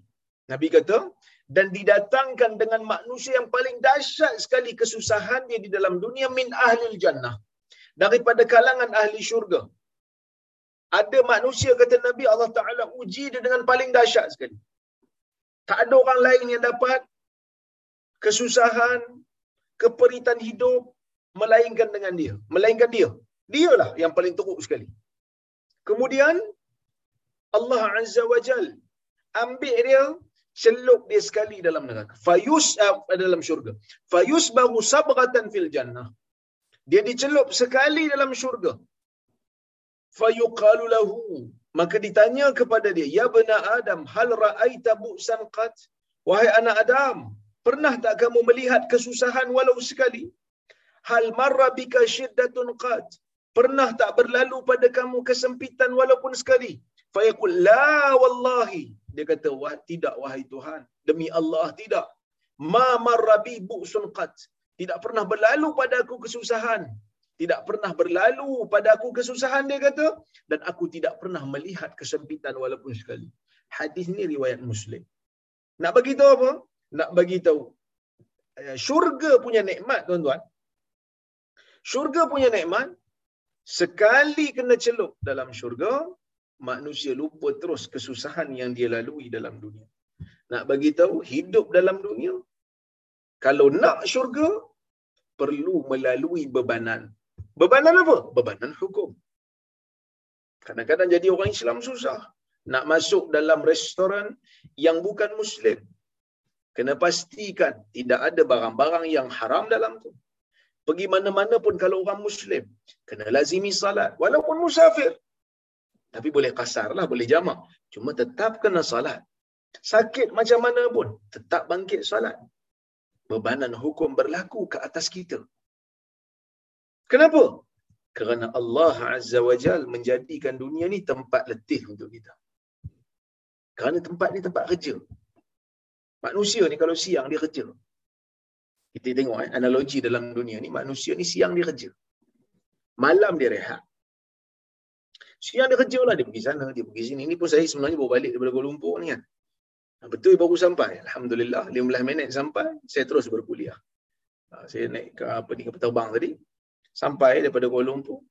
Nabi kata dan didatangkan dengan manusia yang paling dahsyat sekali kesusahan dia di dalam dunia min ahli jannah daripada kalangan ahli syurga ada manusia kata Nabi Allah Ta'ala uji dia dengan paling dahsyat sekali. Tak ada orang lain yang dapat kesusahan, keperitan hidup, melainkan dengan dia. Melainkan dia. Dialah yang paling teruk sekali. Kemudian Allah Azza wa Jal ambil dia celup dia sekali dalam neraka. Fayus uh, dalam syurga. Fayus baru sabratan fil jannah. Dia dicelup sekali dalam syurga. Fayuqalu lahu. Maka ditanya kepada dia, Ya bena Adam, hal ra'aita bu'san qat? Wahai anak Adam, pernah tak kamu melihat kesusahan walau sekali? Hal marra bika syiddatun qat? Pernah tak berlalu pada kamu kesempitan walaupun sekali? Fayaqul la wallahi. Dia kata, Wah, tidak wahai Tuhan. Demi Allah, tidak. Ma marra bi bu'sun qat. Tidak pernah berlalu pada aku kesusahan. Tidak pernah berlalu pada aku kesusahan, dia kata. Dan aku tidak pernah melihat kesempitan walaupun sekali. Hadis ni riwayat Muslim. Nak bagi tahu apa? Nak bagi tahu eh, syurga punya nikmat tuan-tuan. Syurga punya nikmat sekali kena celup dalam syurga, manusia lupa terus kesusahan yang dia lalui dalam dunia. Nak bagi tahu hidup dalam dunia kalau nak syurga perlu melalui bebanan. Bebanan apa? Bebanan hukum. Kadang-kadang jadi orang Islam susah nak masuk dalam restoran yang bukan muslim. Kena pastikan tidak ada barang-barang yang haram dalam tu. Pergi mana-mana pun kalau orang muslim, kena lazimi salat walaupun musafir. Tapi boleh kasar lah, boleh jamak. Cuma tetap kena salat. Sakit macam mana pun, tetap bangkit salat. Bebanan hukum berlaku ke atas kita. Kenapa? Kerana Allah Azza wa Jal menjadikan dunia ni tempat letih untuk kita. Kerana tempat ni tempat kerja. Manusia ni kalau siang dia kerja. Kita tengok eh, analogi dalam dunia ni, manusia ni siang dia kerja. Malam dia rehat. Siang dia kerja lah, dia pergi sana, dia pergi sini. Ini pun saya sebenarnya baru balik daripada Kuala Lumpur ni kan. Betul baru sampai. Alhamdulillah, 15 minit sampai, saya terus berkuliah. Ha, saya naik ke apa ni, ke terbang tadi. Sampai daripada Kuala Lumpur.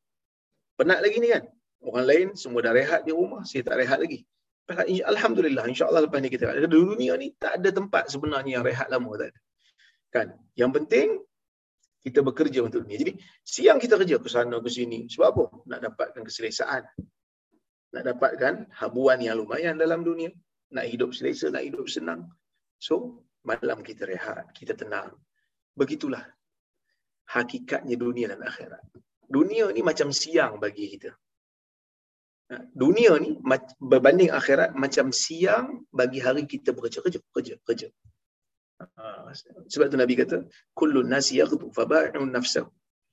Penat lagi ni kan. Orang lain semua dah rehat di rumah, saya tak rehat lagi. Alhamdulillah, insyaAllah lepas ni kita rehat. Di dunia ni tak ada tempat sebenarnya yang rehat lama tak ada. Kan? Yang penting, kita bekerja untuk dunia. Jadi, siang kita kerja ke sana, ke sini. Sebab apa? Nak dapatkan keselesaan. Nak dapatkan habuan yang lumayan dalam dunia. Nak hidup selesa, nak hidup senang. So, malam kita rehat, kita tenang. Begitulah hakikatnya dunia dan akhirat. Dunia ni macam siang bagi kita. Ha, dunia ni berbanding akhirat macam siang bagi hari kita bekerja kerja kerja kerja. Ha, sebab tu Nabi kata kullu nasi yaghdu fabai'un nafsahu.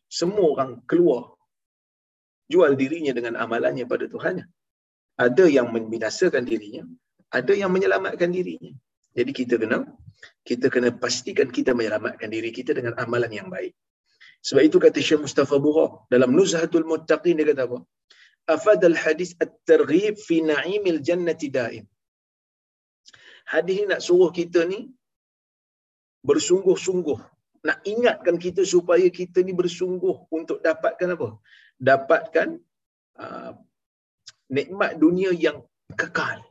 Semua orang keluar jual dirinya dengan amalannya pada Tuhannya. Ada yang membinasakan dirinya, ada yang menyelamatkan dirinya. Jadi kita kena kita kena pastikan kita menyelamatkan diri kita dengan amalan yang baik. Sebab itu kata Syekh Mustafa Bura dalam Nuzhatul Muttaqin dia kata apa? Afad al-hadis at-targhib fi na'imil jannati daim. Hadis ni nak suruh kita ni bersungguh-sungguh nak ingatkan kita supaya kita ni bersungguh untuk dapatkan apa? Dapatkan uh, nikmat dunia yang kekal.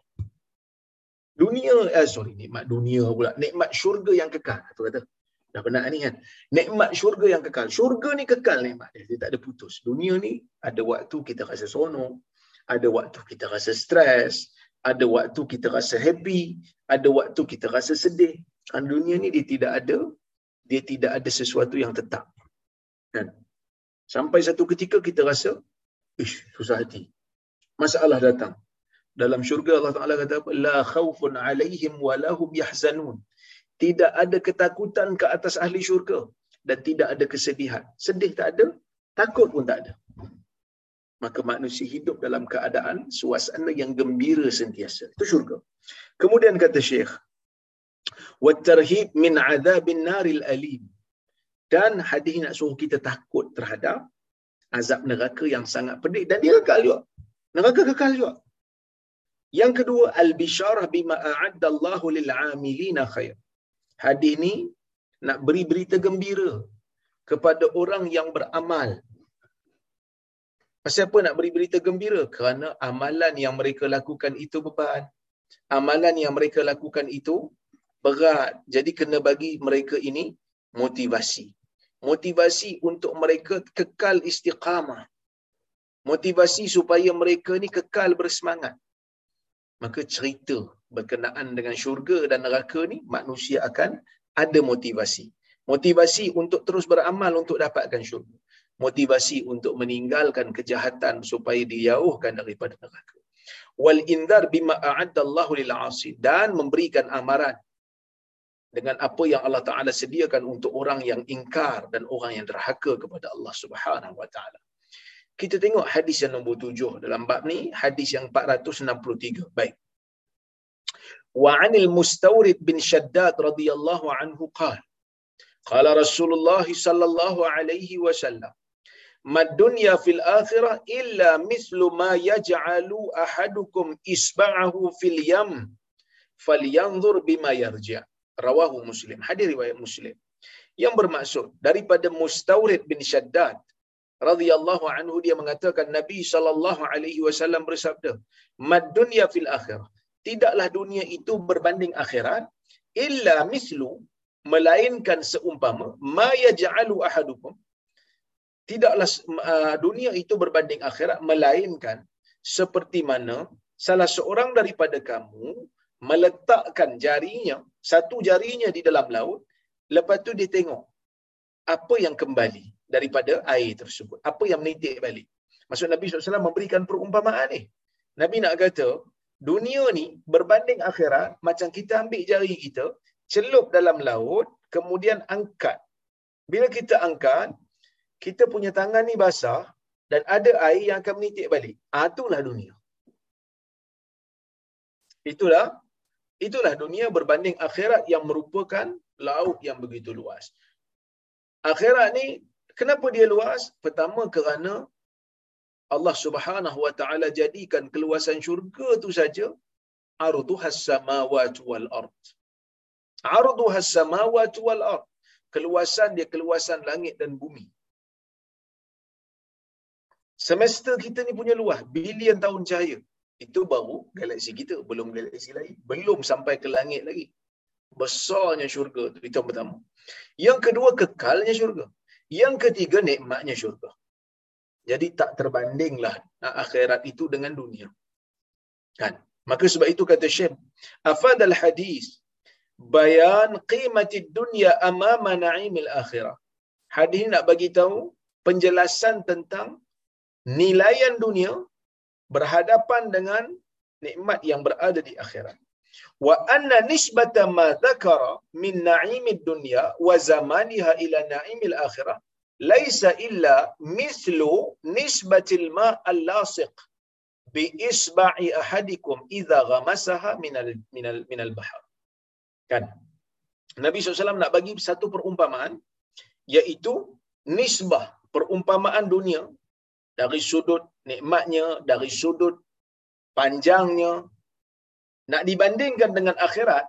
Dunia eh sorry nikmat dunia pula nikmat syurga yang kekal tu kata. Dah penat ni kan. Nikmat syurga yang kekal. Syurga ni kekal nikmat dia. Dia tak ada putus. Dunia ni ada waktu kita rasa seronok. Ada waktu kita rasa stres. Ada waktu kita rasa happy. Ada waktu kita rasa sedih. Dunia ni dia tidak ada dia tidak ada sesuatu yang tetap. Kan? Sampai satu ketika kita rasa ish susah hati. Masalah datang. Dalam syurga Allah Taala kata apa? La khaufun alaihim wa lahum yahzanun. Tidak ada ketakutan ke atas ahli syurga dan tidak ada kesedihan. Sedih tak ada, takut pun tak ada. Maka manusia hidup dalam keadaan suasana yang gembira sentiasa. Itu syurga. Kemudian kata Syekh, watarhib min azabin naril alim. Dan hadis nak suruh kita takut terhadap azab neraka yang sangat pedih. Dan dia kekal juga. Neraka kekal juga. Yang kedua al bisyarah bima a'adda Allah lil amilina khair. Hadis ni nak beri berita gembira kepada orang yang beramal. Pasal apa nak beri berita gembira? Kerana amalan yang mereka lakukan itu beban. Amalan yang mereka lakukan itu berat. Jadi kena bagi mereka ini motivasi. motivasi untuk mereka kekal istiqamah. Motivasi supaya mereka ni kekal bersemangat. Maka cerita berkenaan dengan syurga dan neraka ni manusia akan ada motivasi. Motivasi untuk terus beramal untuk dapatkan syurga. Motivasi untuk meninggalkan kejahatan supaya dijauhkan daripada neraka. Wal indar bima a'addallahu lil 'asi dan memberikan amaran dengan apa yang Allah Taala sediakan untuk orang yang ingkar dan orang yang derhaka kepada Allah Subhanahu wa taala. Kita tengok hadis yang nombor tujuh dalam bab ni, hadis yang 463. Baik. Wa 'anil Mustawrid bin Shaddad radhiyallahu anhu qala Qala Rasulullah sallallahu alaihi wasallam Ma dunya fil akhirah illa mithlu ma yaj'alu ahadukum isba'ahu fil yam falyanzur bima yarja' rawahu muslim. Hadis riwayat muslim. Yang bermaksud daripada Mustawrid bin Shaddad radhiyallahu anhu dia mengatakan Nabi sallallahu alaihi wasallam bersabda mad dunya fil akhirah. Tidaklah dunia itu berbanding akhirat illa mislu melainkan seumpama ma yaj'alu ahadukum. Tidaklah uh, dunia itu berbanding akhirat melainkan seperti mana salah seorang daripada kamu meletakkan jarinya satu jarinya di dalam laut lepas tu dia tengok apa yang kembali daripada air tersebut apa yang menitik balik. Maksud Nabi SAW memberikan perumpamaan ni. Nabi nak kata dunia ni berbanding akhirat macam kita ambil jari kita celup dalam laut kemudian angkat. Bila kita angkat kita punya tangan ni basah dan ada air yang akan menitik balik. Ah itulah dunia. Itulah Itulah dunia berbanding akhirat yang merupakan laut yang begitu luas. Akhirat ni kenapa dia luas? Pertama kerana Allah Subhanahu wa taala jadikan keluasan syurga tu saja arduhas samawati wal ard. Arduhas samawati wal ard. Keluasan dia keluasan langit dan bumi. Semester kita ni punya luas, bilion tahun cahaya itu baru galaksi kita belum galaksi lain. Belum sampai ke langit lagi. Besarnya syurga tu itu yang pertama. Yang kedua kekalnya syurga. Yang ketiga nikmatnya syurga. Jadi tak terbandinglah akhirat itu dengan dunia. Kan? Maka sebab itu kata Syekh afadal hadis bayan qimati dunya amama na'imil akhirah. Hadis nak bagi tahu penjelasan tentang nilaian dunia berhadapan dengan nikmat yang berada di akhirat. Wa anna nisbata ma dzakara min na'imid dunya wa zamaniha ila na'imil akhirah laisa illa mislu nisbatil ma al-lasiq bi isba'i ahadikum idza ghamasaha min al min al min al bahr. Kan? Nabi SAW nak bagi satu perumpamaan iaitu nisbah perumpamaan dunia dari sudut nikmatnya, dari sudut panjangnya. Nak dibandingkan dengan akhirat,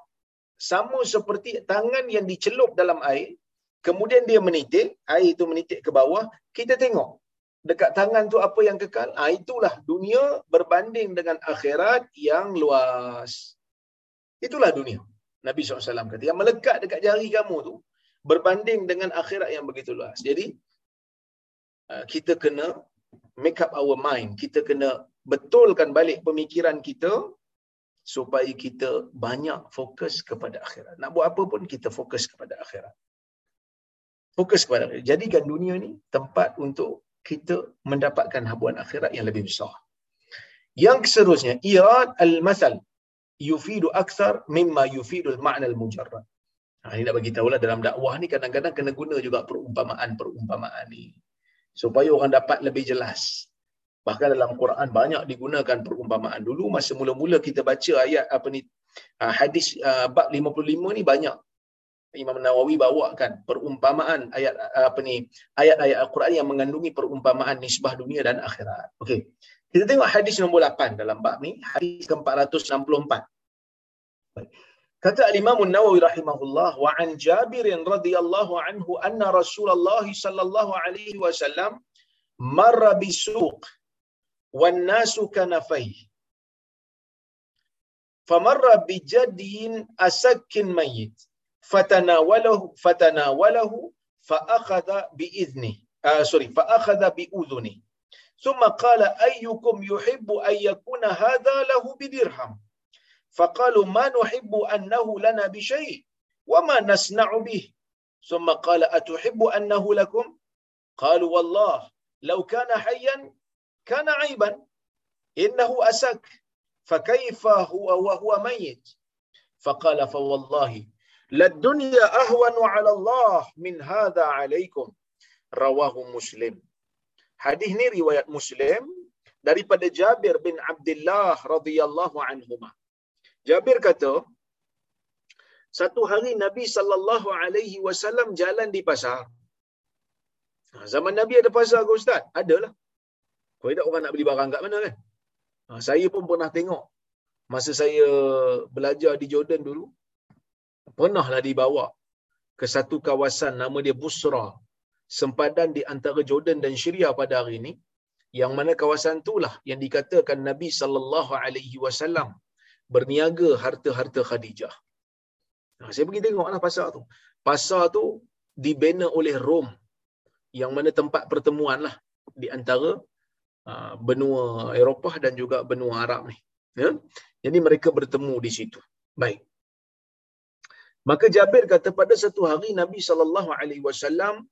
sama seperti tangan yang dicelup dalam air, kemudian dia menitik, air itu menitik ke bawah, kita tengok dekat tangan tu apa yang kekal. Ah itulah dunia berbanding dengan akhirat yang luas. Itulah dunia. Nabi SAW kata, yang melekat dekat jari kamu tu, berbanding dengan akhirat yang begitu luas. Jadi, ah, kita kena make up our mind. Kita kena betulkan balik pemikiran kita supaya kita banyak fokus kepada akhirat. Nak buat apa pun kita fokus kepada akhirat. Fokus kepada akhirat. Jadikan dunia ni tempat untuk kita mendapatkan habuan akhirat yang lebih besar. Yang seterusnya, irad al-masal yufidu akthar mimma yufidu al-ma'na al-mujarrad. Ha, ini nak bagi tahulah dalam dakwah ni kadang-kadang kena guna juga perumpamaan-perumpamaan ni supaya orang dapat lebih jelas. Bahkan dalam Quran banyak digunakan perumpamaan. Dulu masa mula-mula kita baca ayat apa ni ah, hadis uh, bab 55 ni banyak Imam Nawawi bawakan perumpamaan ayat ah, apa ni ayat-ayat Al-Quran yang mengandungi perumpamaan nisbah dunia dan akhirat. Okey. Kita tengok hadis nombor 8 dalam bab ni, hadis ke-464. Baik. Kata Imam Nawawi rahimahullah wa an Jabir radhiyallahu anhu anna Rasulullah sallallahu alaihi wasallam marra bisuq wan nasu kanafai famarra bijadin asakin mayyit fatanawalahu fatanawalahu فأخذ بإذنه آه سوري فأخذ بأذنه ثم قال أيكم يحب أن يكون هذا له بدرهم فقالوا ما نحب أنه لنا بشيء وما نصنع به. ثم قال أتحب أنه لكم؟ قالوا والله لو كان حيا كان عيبا إنه أسك فكيف هو وهو ميت؟ فقال فوالله للدنيا أهون على الله من هذا عليكم. رواه مسلم. Hadis ni riwayat Muslim daripada Jabir bin Abdullah radhiyallahu anhuma. Jabir kata, satu hari Nabi sallallahu alaihi wasallam jalan di pasar. Ha, zaman Nabi ada pasar ke ustaz? Adalah. Kau tak orang nak beli barang kat mana kan? Ha, saya pun pernah tengok masa saya belajar di Jordan dulu. Pernahlah dibawa ke satu kawasan nama dia Busra sempadan di antara Jordan dan Syria pada hari ini yang mana kawasan itulah yang dikatakan Nabi sallallahu alaihi wasallam berniaga harta-harta Khadijah. Nah, saya pergi tengoklah pasar tu. Pasar tu dibina oleh Rom yang mana tempat pertemuan lah di antara uh, benua Eropah dan juga benua Arab ni. Ya? Jadi mereka bertemu di situ. Baik. Maka Jabir kata pada satu hari Nabi sallallahu alaihi wasallam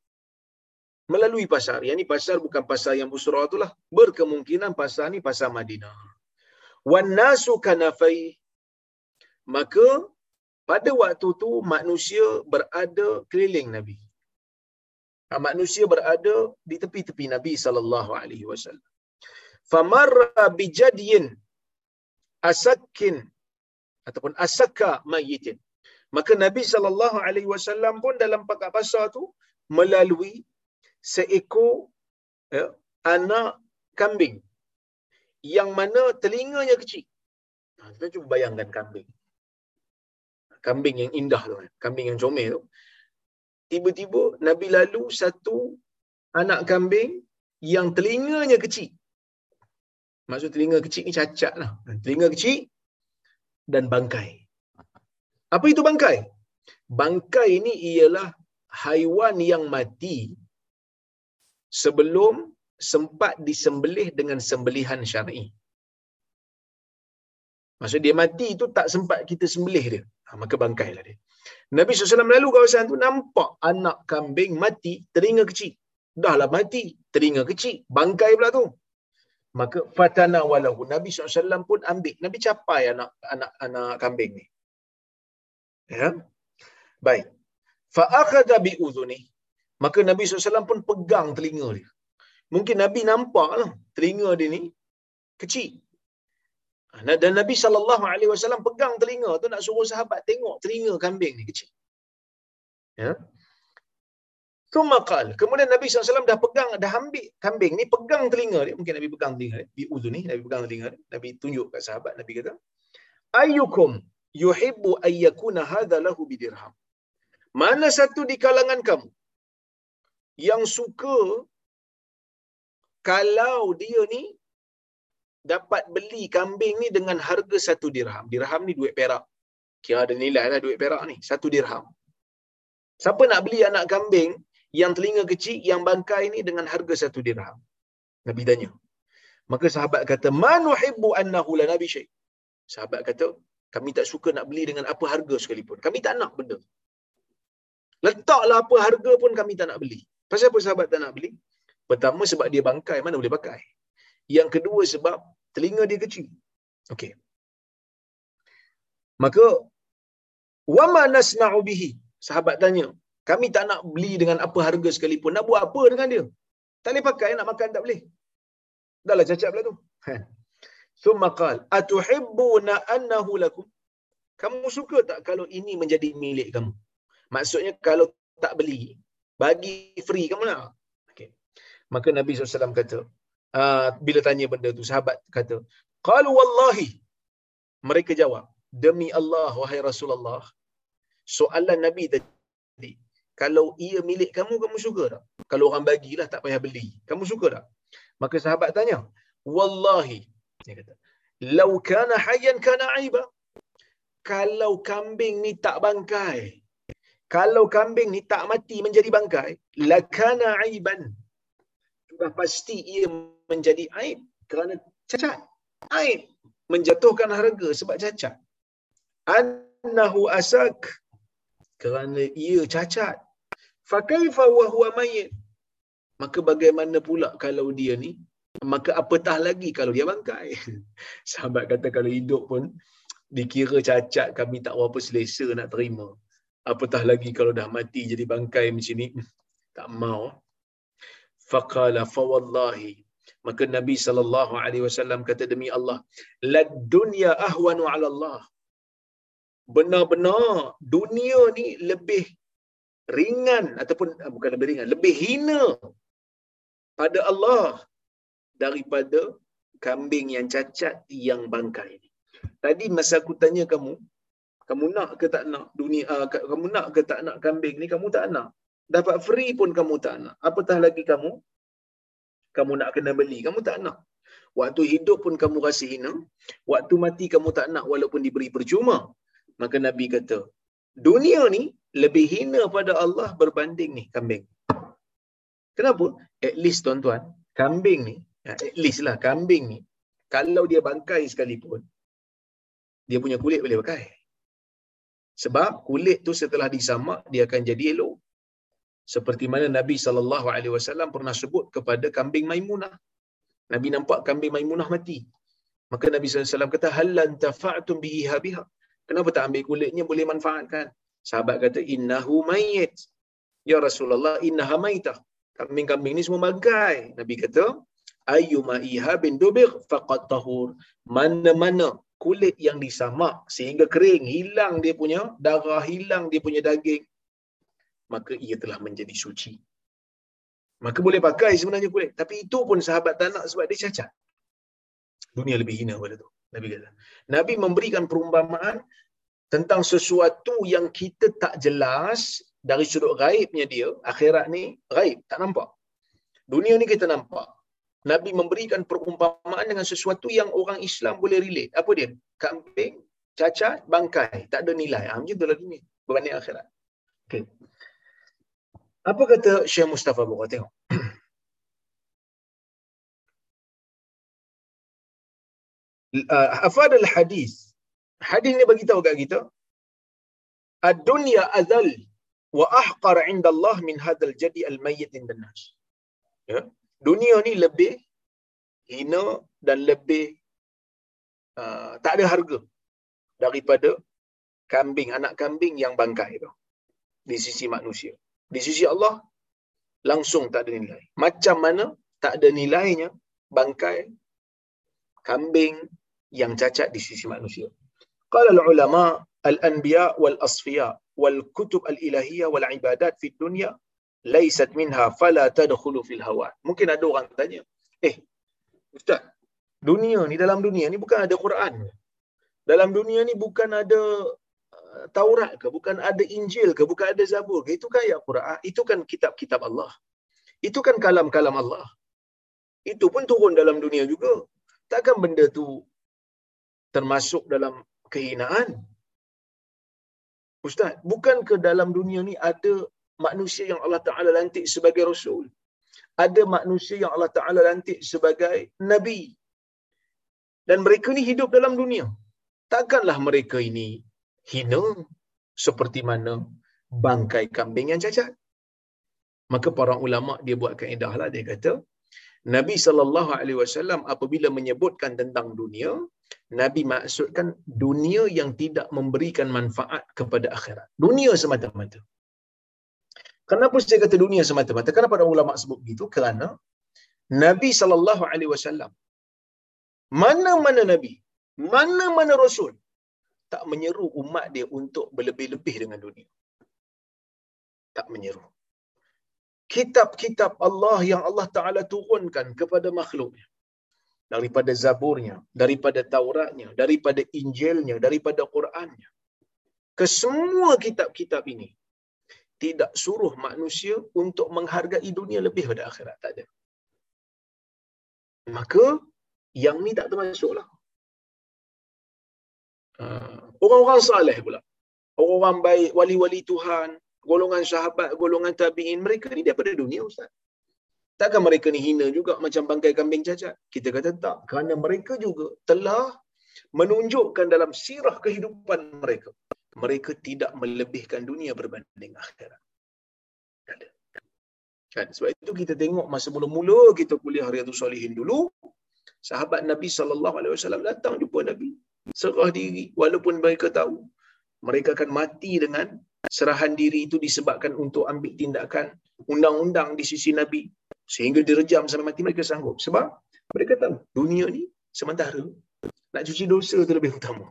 melalui pasar. Yang ni pasar bukan pasar yang Busra tu lah. Berkemungkinan pasar ni pasar Madinah. Wan nasu kanafai. Maka pada waktu tu manusia berada keliling Nabi. Ha, manusia berada di tepi-tepi Nabi sallallahu alaihi wasallam. Famarra bijadyin asakin ataupun asaka mayitin. Maka Nabi sallallahu alaihi wasallam pun dalam pakat pasar tu melalui seekor ya, anak kambing yang mana telinganya kecil. Ha, kita cuba bayangkan kambing. Kambing yang indah tu, kan? kambing yang comel tu. Tiba-tiba Nabi lalu satu anak kambing yang telinganya kecil. Maksud telinga kecil ni cacat lah. Telinga kecil dan bangkai. Apa itu bangkai? Bangkai ini ialah haiwan yang mati sebelum sempat disembelih dengan sembelihan syar'i. Maksud dia mati itu tak sempat kita sembelih dia. Ha, maka bangkailah dia. Nabi SAW lalu kawasan tu nampak anak kambing mati, telinga kecil. Dahlah mati, telinga kecil, bangkai pula tu. Maka fatana walahu. Nabi SAW pun ambil. Nabi capai anak anak anak kambing ni. Ya. Baik. Fa'akhadha bi'udhuni. Maka Nabi SAW pun pegang telinga dia. Mungkin Nabi nampak lah telinga dia ni kecil. Dan Nabi SAW pegang telinga tu nak suruh sahabat tengok telinga kambing ni kecil. Ya. Thumma qal. Kemudian Nabi SAW dah pegang, dah ambil kambing ni, pegang telinga dia. Mungkin Nabi pegang telinga dia. Bi uzu ni, Nabi pegang telinga dia. Nabi tunjuk kat sahabat. Nabi kata, Ayyukum yuhibbu ayyakuna hadha lahu bidirham. Mana satu di kalangan kamu yang suka kalau dia ni dapat beli kambing ni dengan harga satu dirham. Dirham ni duit perak. Kira ada nilai lah duit perak ni. Satu dirham. Siapa nak beli anak kambing yang telinga kecil, yang bangkai ni dengan harga satu dirham? Nabi tanya. Maka sahabat kata, Manuhibbu annahu la nabi syait. Sahabat kata, kami tak suka nak beli dengan apa harga sekalipun. Kami tak nak benda. Letaklah apa harga pun kami tak nak beli. Pasal apa sahabat tak nak beli? Pertama sebab dia bangkai, mana boleh pakai. Yang kedua sebab telinga dia kecil. Okey. Maka wama nasna'u bihi? Sahabat tanya, kami tak nak beli dengan apa harga sekalipun. Nak buat apa dengan dia? Tak boleh pakai, nak makan tak boleh. Dahlah cacat pula tu. Thumma qal, atuhibbuna annahu lakum? Kamu suka tak kalau ini menjadi milik kamu? Maksudnya kalau tak beli, bagi free kamu nak. Maka Nabi SAW kata, uh, bila tanya benda tu, sahabat kata, Qalu wallahi. Mereka jawab, Demi Allah, wahai Rasulullah. Soalan Nabi tadi, kalau ia milik kamu, kamu suka tak? Kalau orang bagilah, tak payah beli. Kamu suka tak? Maka sahabat tanya, Wallahi. Dia kata, Lau kana hayyan kana aiba. Kalau kambing ni tak bangkai, kalau kambing ni tak mati menjadi bangkai, lakana aiban. Sudah pasti ia menjadi aib kerana cacat. Aib menjatuhkan harga sebab cacat. Annahu asak kerana ia cacat. Fakaifa wa huwa mayyit? Maka bagaimana pula kalau dia ni maka apatah lagi kalau dia bangkai. *laughs* Sahabat kata kalau hidup pun dikira cacat kami tak berapa selesa nak terima. Apatah lagi kalau dah mati jadi bangkai macam ni. Tak mau. Faqala fa wallahi. Maka Nabi sallallahu alaihi wasallam kata demi Allah lad dunya ahwanu ala Allah. Benar-benar dunia ni lebih ringan ataupun ah, bukan lebih ringan lebih hina pada Allah daripada kambing yang cacat yang bangkai ni. Tadi masa aku tanya kamu kamu nak ke tak nak dunia uh, kamu nak ke tak nak kambing ni? Kamu tak nak dapat free pun kamu tak nak. Apatah lagi kamu? Kamu nak kena beli kamu tak nak. Waktu hidup pun kamu rasa hina. Waktu mati kamu tak nak walaupun diberi percuma. Maka nabi kata dunia ni lebih hina pada Allah berbanding ni kambing. Kenapa? At least tuan-tuan kambing ni ya, at least lah kambing ni kalau dia bangkai sekalipun dia punya kulit boleh pakai. Sebab kulit tu setelah disamak dia akan jadi elok seperti mana Nabi sallallahu alaihi wasallam pernah sebut kepada kambing Maimunah. Nabi nampak kambing Maimunah mati. Maka Nabi wasallam kata hal lan tafa'tum bihi habiha. Kenapa tak ambil kulitnya boleh manfaatkan? Sahabat kata innahu mayyit. Ya Rasulullah innaha maitah. Kambing-kambing ni semua bangkai. Nabi kata ayyuma ihabin dubigh faqad tahur. Mana-mana kulit yang disamak sehingga kering, hilang dia punya darah, hilang dia punya daging, maka ia telah menjadi suci. Maka boleh pakai sebenarnya kulit. Tapi itu pun sahabat tak nak sebab dia cacat. Dunia lebih hina pada tu. Nabi kata. Nabi memberikan perumpamaan tentang sesuatu yang kita tak jelas dari sudut gaibnya dia. Akhirat ni gaib, tak nampak. Dunia ni kita nampak. Nabi memberikan perumpamaan dengan sesuatu yang orang Islam boleh relate. Apa dia? Kambing, cacat, bangkai. Tak ada nilai. Ha, macam itulah dunia. Berbanding akhirat. Okay. Apa kata Syekh Mustafa Bukhar? Tengok. *clears throat* Afad al-hadis. Hadis ni bagi tahu kat kita. Ad-dunya azal wa ahqar 'inda Allah min hadzal jadi al-mayyit inda nas. Ya. Dunia ni lebih hina dan lebih uh, tak ada harga daripada kambing anak kambing yang bangkai tu di sisi manusia di sisi Allah langsung tak ada nilai. Macam mana tak ada nilainya bangkai kambing yang cacat di sisi manusia. Qala al-ulama al-anbiya wal asfiya wal kutub al-ilahiyah wal ibadat fi dunya laysat minha fala tadkhulu fil hawa. Mungkin ada orang tanya, "Eh, ustaz, dunia ni dalam dunia ni bukan ada Quran. Dalam dunia ni bukan ada Taurat ke, bukan ada Injil ke, bukan ada Zabur ke, itu kan ayat Quran, itu kan kitab-kitab Allah. Itu kan kalam-kalam Allah. Itu pun turun dalam dunia juga. Takkan benda tu termasuk dalam kehinaan? Ustaz, bukan ke dalam dunia ni ada manusia yang Allah Ta'ala lantik sebagai Rasul? Ada manusia yang Allah Ta'ala lantik sebagai Nabi? Dan mereka ni hidup dalam dunia. Takkanlah mereka ini hina seperti mana bangkai kambing yang cacat. Maka para ulama dia buat kaedah lah dia kata Nabi sallallahu alaihi wasallam apabila menyebutkan tentang dunia Nabi maksudkan dunia yang tidak memberikan manfaat kepada akhirat. Dunia semata-mata. Kenapa saya kata dunia semata-mata? Kenapa para ulama sebut begitu? Kerana Nabi sallallahu alaihi wasallam mana-mana nabi, mana-mana rasul tak menyeru umat dia untuk berlebih-lebih dengan dunia. Tak menyeru. Kitab-kitab Allah yang Allah Ta'ala turunkan kepada makhluknya. Daripada Zaburnya, daripada Tauratnya, daripada Injilnya, daripada Qurannya. Kesemua kitab-kitab ini tidak suruh manusia untuk menghargai dunia lebih pada akhirat. Tak ada. Maka yang ni tak termasuklah. Ah, orang-orang saleh pula. Orang-orang baik, wali-wali Tuhan, golongan sahabat, golongan tabi'in, mereka ni daripada dunia Ustaz. Takkan mereka ni hina juga macam bangkai kambing cacat? Kita kata tak. Kerana mereka juga telah menunjukkan dalam sirah kehidupan mereka. Mereka tidak melebihkan dunia berbanding akhirat. Ada. Kan? Sebab itu kita tengok masa mula-mula kita kuliah Riyadhus Salihin dulu, sahabat Nabi wasallam datang jumpa Nabi, serah diri walaupun mereka tahu mereka akan mati dengan serahan diri itu disebabkan untuk ambil tindakan undang-undang di sisi Nabi sehingga direjam sampai mati mereka sanggup. Sebab mereka tahu dunia ni sementara nak cuci dosa tu lebih utama.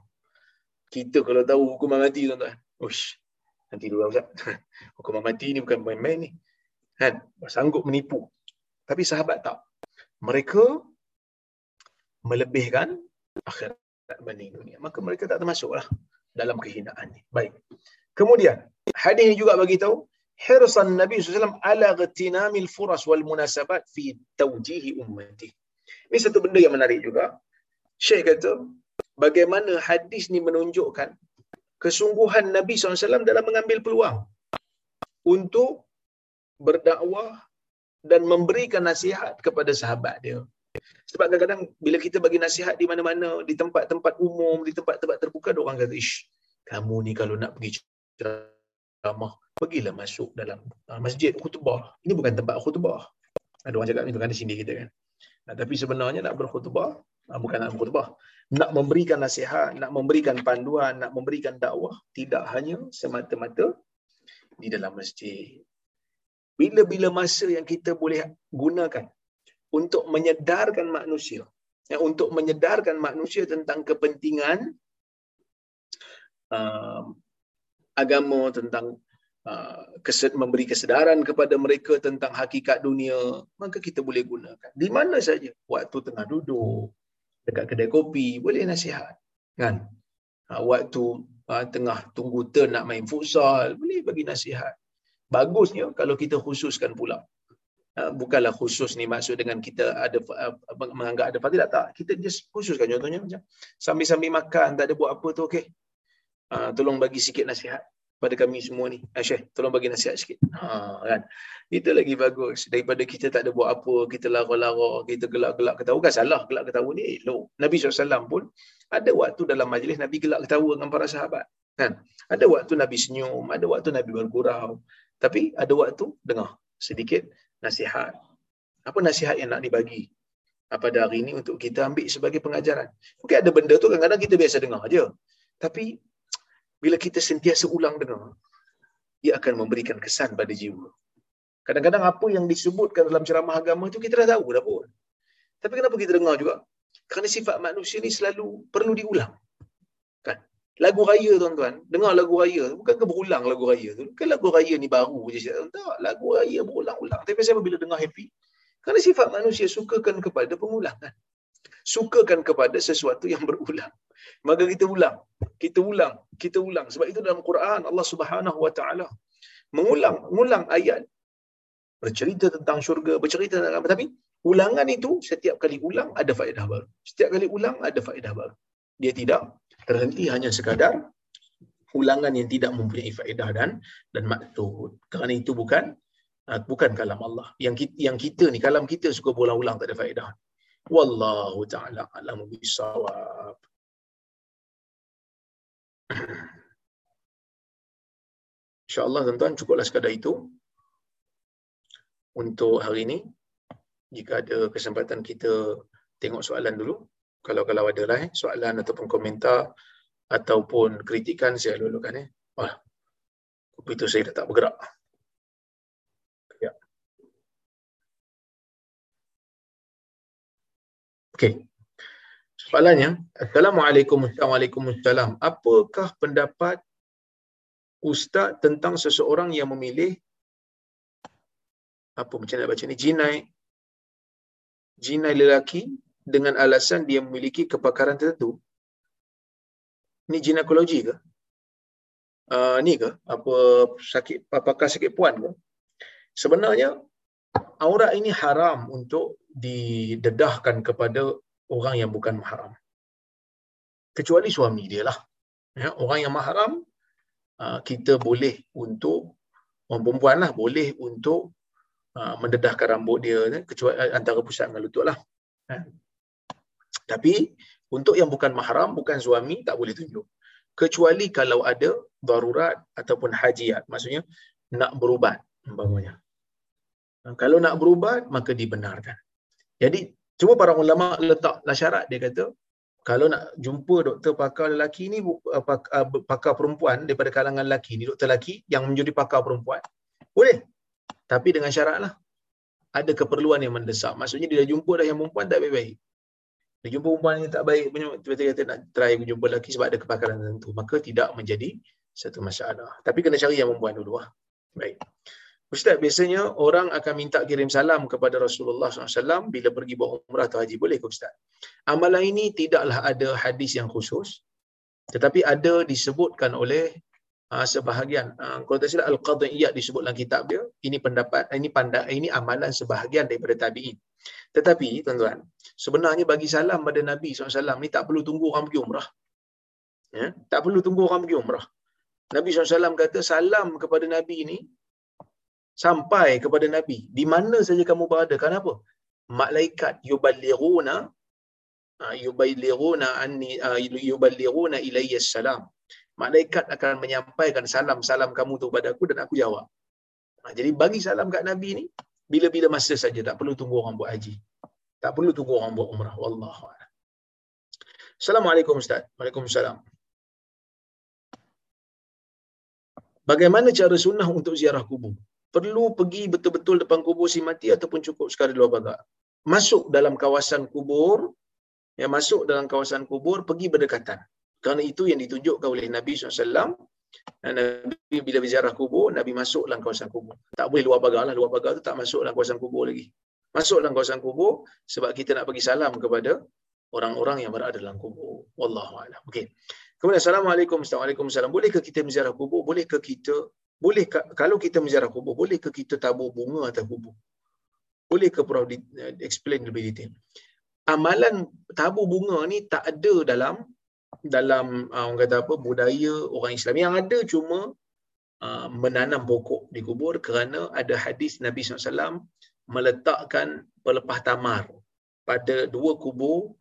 Kita kalau tahu hukuman mati tuan-tuan ush nanti dulu Ustaz. *laughs* Hukuman mati ni bukan main-main ni. Kan? Sanggup menipu. Tapi sahabat tak. Mereka melebihkan akhirat berbanding dunia. Maka mereka tak termasuklah dalam kehinaan ni. Baik. Kemudian, hadis ini juga bagi tahu hirsan Nabi SAW ala ghatinamil furas wal munasabat fi tawjihi ummati. Ini satu benda yang menarik juga. Syekh kata, bagaimana hadis ni menunjukkan kesungguhan Nabi SAW dalam mengambil peluang untuk berdakwah dan memberikan nasihat kepada sahabat dia. Sebab kadang-kadang bila kita bagi nasihat di mana-mana, di tempat-tempat umum, di tempat-tempat terbuka, orang kata, ish, kamu ni kalau nak pergi ceramah, pergilah masuk dalam uh, masjid khutbah. Ini bukan tempat khutbah. Ada orang cakap itu kan di sini kita kan. Nah, tapi sebenarnya nak berkhutbah, uh, bukan nak berkhutbah. Nak memberikan nasihat, nak memberikan panduan, nak memberikan dakwah, tidak hanya semata-mata di dalam masjid. Bila-bila masa yang kita boleh gunakan untuk menyedarkan manusia. Ya, untuk menyedarkan manusia tentang kepentingan uh, agama tentang uh, kesed, memberi kesedaran kepada mereka tentang hakikat dunia maka kita boleh gunakan. Di mana saja. Waktu tengah duduk dekat kedai kopi boleh nasihat kan? Uh, waktu uh, tengah tunggu turn nak main futsal boleh bagi nasihat. Bagusnya kalau kita khususkan pula bukanlah khusus ni maksud dengan kita ada uh, menganggap ada fadilat tak kita just khususkan contohnya macam sambil-sambil makan tak ada buat apa tu okey. Uh, tolong bagi sikit nasihat pada kami semua ni. Uh, Syekh tolong bagi nasihat sikit. Ha kan? Itu lagi bagus. Daripada kita tak ada buat apa kita lara-lara kita gelak-gelak ketawa. Kan salah gelak ketawa ni elok. Nabi SAW pun ada waktu dalam majlis Nabi gelak ketawa dengan para sahabat kan? Ada waktu Nabi senyum ada waktu Nabi bergurau. Tapi ada waktu dengar sedikit nasihat. Apa nasihat yang nak dibagi pada hari ini untuk kita ambil sebagai pengajaran? Mungkin ada benda tu kadang-kadang kita biasa dengar aja. Tapi bila kita sentiasa ulang dengar, ia akan memberikan kesan pada jiwa. Kadang-kadang apa yang disebutkan dalam ceramah agama itu kita dah tahu dah pun. Tapi kenapa kita dengar juga? Kerana sifat manusia ni selalu perlu diulang. Lagu raya tuan-tuan, dengar lagu raya, bukan ke berulang lagu raya tu. Kan lagu raya ni baru je siap. Tak, lagu raya berulang-ulang. Tapi saya bila dengar happy, kerana sifat manusia sukakan kepada pengulangan. Sukakan kepada sesuatu yang berulang. Maka kita ulang. Kita ulang. Kita ulang. Sebab itu dalam Quran Allah Subhanahu Wa Taala mengulang, mengulang ayat bercerita tentang syurga, bercerita tentang apa. Tapi ulangan itu setiap kali ulang ada faedah baru. Setiap kali ulang ada faedah baru. Dia tidak terhenti hanya sekadar ulangan yang tidak mempunyai faedah dan dan maksud. Kerana itu bukan uh, bukan kalam Allah. Yang kita, yang kita ni kalam kita suka berulang-ulang tak ada faedah. Wallahu taala alam bisawab. *clears throat* InsyaAllah tuan-tuan cukuplah sekadar itu untuk hari ini. Jika ada kesempatan kita tengok soalan dulu kalau kalau ada lah eh, soalan ataupun komentar ataupun kritikan saya lulukan eh. Wah. Komputer saya dah tak bergerak. Ya. Okey. Soalannya, Assalamualaikum Assalamualaikum Apakah pendapat ustaz tentang seseorang yang memilih apa macam nak baca ni jinai jinai lelaki dengan alasan dia memiliki kepakaran tertentu. Ini ginekologi ke? Uh, ni ke? Apa sakit apakah sakit puan ke? Sebenarnya aurat ini haram untuk didedahkan kepada orang yang bukan mahram. Kecuali suami dia lah. Ya, orang yang mahram uh, kita boleh untuk orang perempuan lah boleh untuk uh, mendedahkan rambut dia eh, kecuali antara pusat dengan lutut lah. Eh. Tapi untuk yang bukan mahram, bukan suami tak boleh tunjuk. Kecuali kalau ada darurat ataupun hajiat. Maksudnya nak berubat umpamanya. Kalau nak berubat maka dibenarkan. Jadi cuma para ulama letaklah syarat dia kata kalau nak jumpa doktor pakar lelaki ni uh, uh, pakar perempuan daripada kalangan lelaki ni doktor lelaki yang menjadi pakar perempuan boleh tapi dengan syarat lah ada keperluan yang mendesak maksudnya dia dah jumpa dah yang perempuan tak baik-baik dia jumpa perempuan yang tak baik punya tiba-tiba kata nak try jumpa lelaki sebab ada kepakaran tertentu maka tidak menjadi satu masalah tapi kena cari yang perempuan dulu lah baik Ustaz, biasanya orang akan minta kirim salam kepada Rasulullah SAW bila pergi buat umrah atau haji. Boleh ke Ustaz? Amalan ini tidaklah ada hadis yang khusus. Tetapi ada disebutkan oleh uh, sebahagian. Uh, kalau tak silap, Al-Qadiyat disebut dalam kitab dia. Ini pendapat, ini pandai, ini amalan sebahagian daripada tabi'in. Tetapi, tuan-tuan, sebenarnya bagi salam pada Nabi SAW ni tak perlu tunggu orang pergi umrah. Ya? Tak perlu tunggu orang pergi umrah. Nabi SAW kata salam kepada Nabi ni sampai kepada Nabi. Di mana saja kamu berada. Kenapa? Malaikat yuballighuna ah, yuballighuna anni ah, yuballighuna ilayya salam. Malaikat akan menyampaikan salam-salam kamu tu kepada aku dan aku jawab. Ha, jadi bagi salam kat Nabi ni bila-bila masa saja tak perlu tunggu orang buat haji. Tak perlu tunggu orang buat umrah. Wallahu a'lam. Assalamualaikum Ustaz. Waalaikumsalam. Bagaimana cara sunnah untuk ziarah kubur? perlu pergi betul-betul depan kubur si mati ataupun cukup sekali luar pagar. Masuk dalam kawasan kubur, ya masuk dalam kawasan kubur, pergi berdekatan. Kerana itu yang ditunjukkan oleh Nabi SAW. Nabi bila berziarah kubur, Nabi masuk dalam kawasan kubur. Tak boleh luar pagar lah. Luar pagar tu tak masuk dalam kawasan kubur lagi. Masuk dalam kawasan kubur sebab kita nak bagi salam kepada orang-orang yang berada dalam kubur. Wallahualam. Okey. Kemudian Assalamualaikum. Assalamualaikum. Bolehkah kita berziarah kubur? Bolehkah kita boleh kalau kita menziarah kubur, boleh ke kita tabur bunga atas kubur? Boleh ke Prof uh, explain lebih detail? Amalan tabur bunga ni tak ada dalam dalam uh, orang kata apa budaya orang Islam. Yang ada cuma uh, menanam pokok di kubur kerana ada hadis Nabi SAW meletakkan pelepah tamar pada dua kubur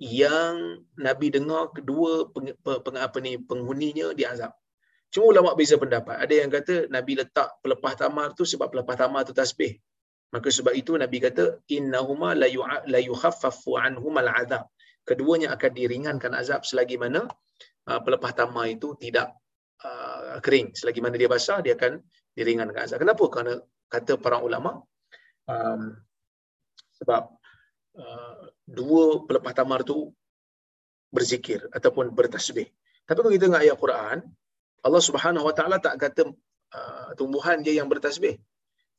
yang Nabi dengar kedua peng, peng, apa ni penghuninya diazab. Cuma ulama beza pendapat. Ada yang kata Nabi letak pelepah tamar tu sebab pelepah tamar tu tasbih. Maka sebab itu Nabi kata innahuma la yukhaffafu anhuma al'adzab. Keduanya akan diringankan azab selagi mana uh, pelepah tamar itu tidak uh, kering. Selagi mana dia basah dia akan diringankan azab. Kenapa? Kerana kata para ulama um, sebab uh, dua pelepah tamar tu berzikir ataupun bertasbih. Tapi kalau kita tengok ayat Quran, Allah Subhanahu Wa Taala tak kata uh, tumbuhan dia yang bertasbih.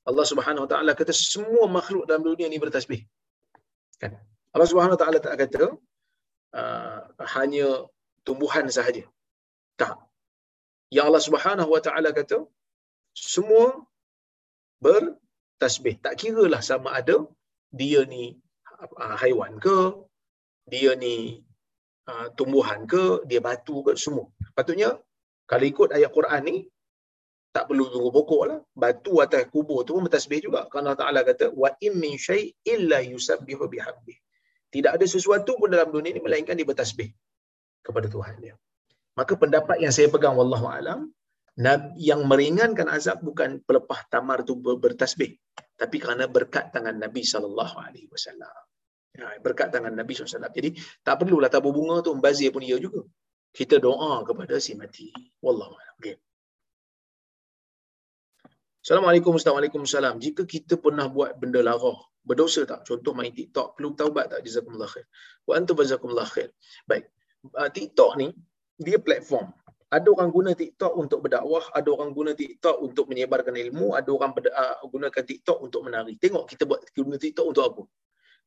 Allah Subhanahu Wa Taala kata semua makhluk dalam dunia ini bertasbih. Kan? Allah Subhanahu Wa Taala tak kata uh, hanya tumbuhan sahaja. Tak. Yang Allah Subhanahu Wa Taala kata semua bertasbih. Tak kira lah sama ada dia ni uh, haiwan ke, dia ni uh, tumbuhan ke, dia batu ke, semua. Patutnya kalau ikut ayat Quran ni, tak perlu tunggu pokok lah. Batu atas kubur tu pun bertasbih juga. Kerana Allah Ta'ala kata, wa im min syai illa yusabbihu bihabdih. Tidak ada sesuatu pun dalam dunia ini melainkan dia bertasbih kepada Tuhan dia. Maka pendapat yang saya pegang wallahu alam yang meringankan azab bukan pelepah tamar tu bertasbih tapi kerana berkat tangan Nabi sallallahu alaihi wasallam. Ya, berkat tangan Nabi SAW. Jadi tak perlulah tabur bunga tu membazir pun dia juga kita doa kepada si mati. Wallahu a'lam. Okay. Assalamualaikum warahmatullahi wabarakatuh. Jika kita pernah buat benda lara, berdosa tak? Contoh main TikTok, perlu taubat tak? Jazakumullah khair. Wa antum jazakumullah khair. Baik. Uh, TikTok ni dia platform. Ada orang guna TikTok untuk berdakwah, ada orang guna TikTok untuk menyebarkan ilmu, ada orang berda- uh, gunakan TikTok untuk menari. Tengok kita buat guna TikTok untuk apa?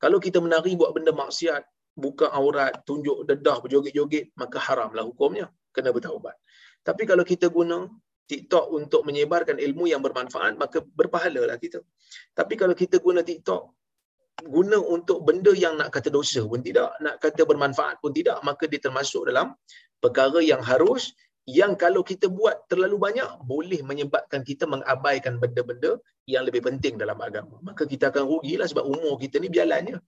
Kalau kita menari buat benda maksiat, buka aurat, tunjuk dedah, berjoget-joget, maka haramlah hukumnya. Kena bertaubat. Tapi kalau kita guna TikTok untuk menyebarkan ilmu yang bermanfaat, maka berpahalalah kita. Tapi kalau kita guna TikTok, guna untuk benda yang nak kata dosa pun tidak, nak kata bermanfaat pun tidak, maka dia termasuk dalam perkara yang harus yang kalau kita buat terlalu banyak boleh menyebabkan kita mengabaikan benda-benda yang lebih penting dalam agama. Maka kita akan rugilah sebab umur kita ni berjalannya.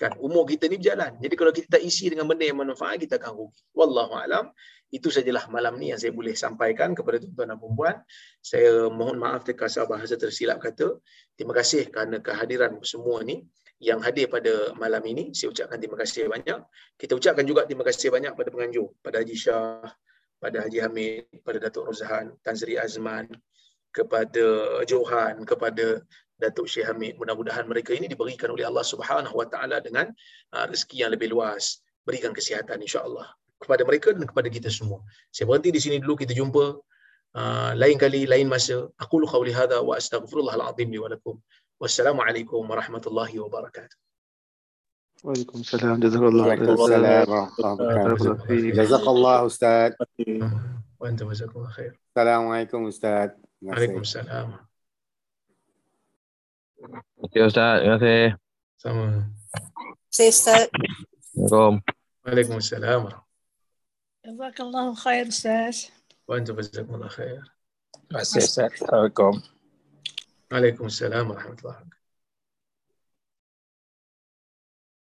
Kan umur kita ni berjalan. Jadi kalau kita tak isi dengan benda yang manfaat kita akan rugi. Wallahu alam. Itu sajalah malam ni yang saya boleh sampaikan kepada tuan-tuan dan puan Saya mohon maaf terkasar bahasa tersilap kata. Terima kasih kerana kehadiran semua ni yang hadir pada malam ini. Saya ucapkan terima kasih banyak. Kita ucapkan juga terima kasih banyak pada penganjur. Pada Haji Shah, pada Haji Hamid, pada Datuk Rozhan, Tan Sri Azman, kepada Johan, kepada Datuk Syekh Hamid. Mudah-mudahan mereka ini diberikan oleh Allah Subhanahu Wa Taala dengan uh, rezeki yang lebih luas. Berikan kesihatan insya-Allah kepada mereka dan kepada kita semua. Saya berhenti di sini dulu kita jumpa uh, lain kali lain masa. Aku lu qauli hadza wa astaghfirullahal azim li wa lakum. Wassalamualaikum warahmatullahi wabarakatuh. Waalaikumsalam. Jazakallah. Waalaikumsalam warahmatullahi wabarakatuh. Jazakallah Ustaz. Wa anta jazakallah khair. Assalamualaikum Ustaz. Terima kasih. Waalaikumsalam. Okey Ustaz, terima kasih. Sama. Saya Ustaz. Assalamualaikum. Waalaikumsalam. Jazakallahu khair Ustaz. Wa anta jazakallah khair. Terima kasih Ustaz. Assalamualaikum. Waalaikumsalam warahmatullahi wabarakatuh.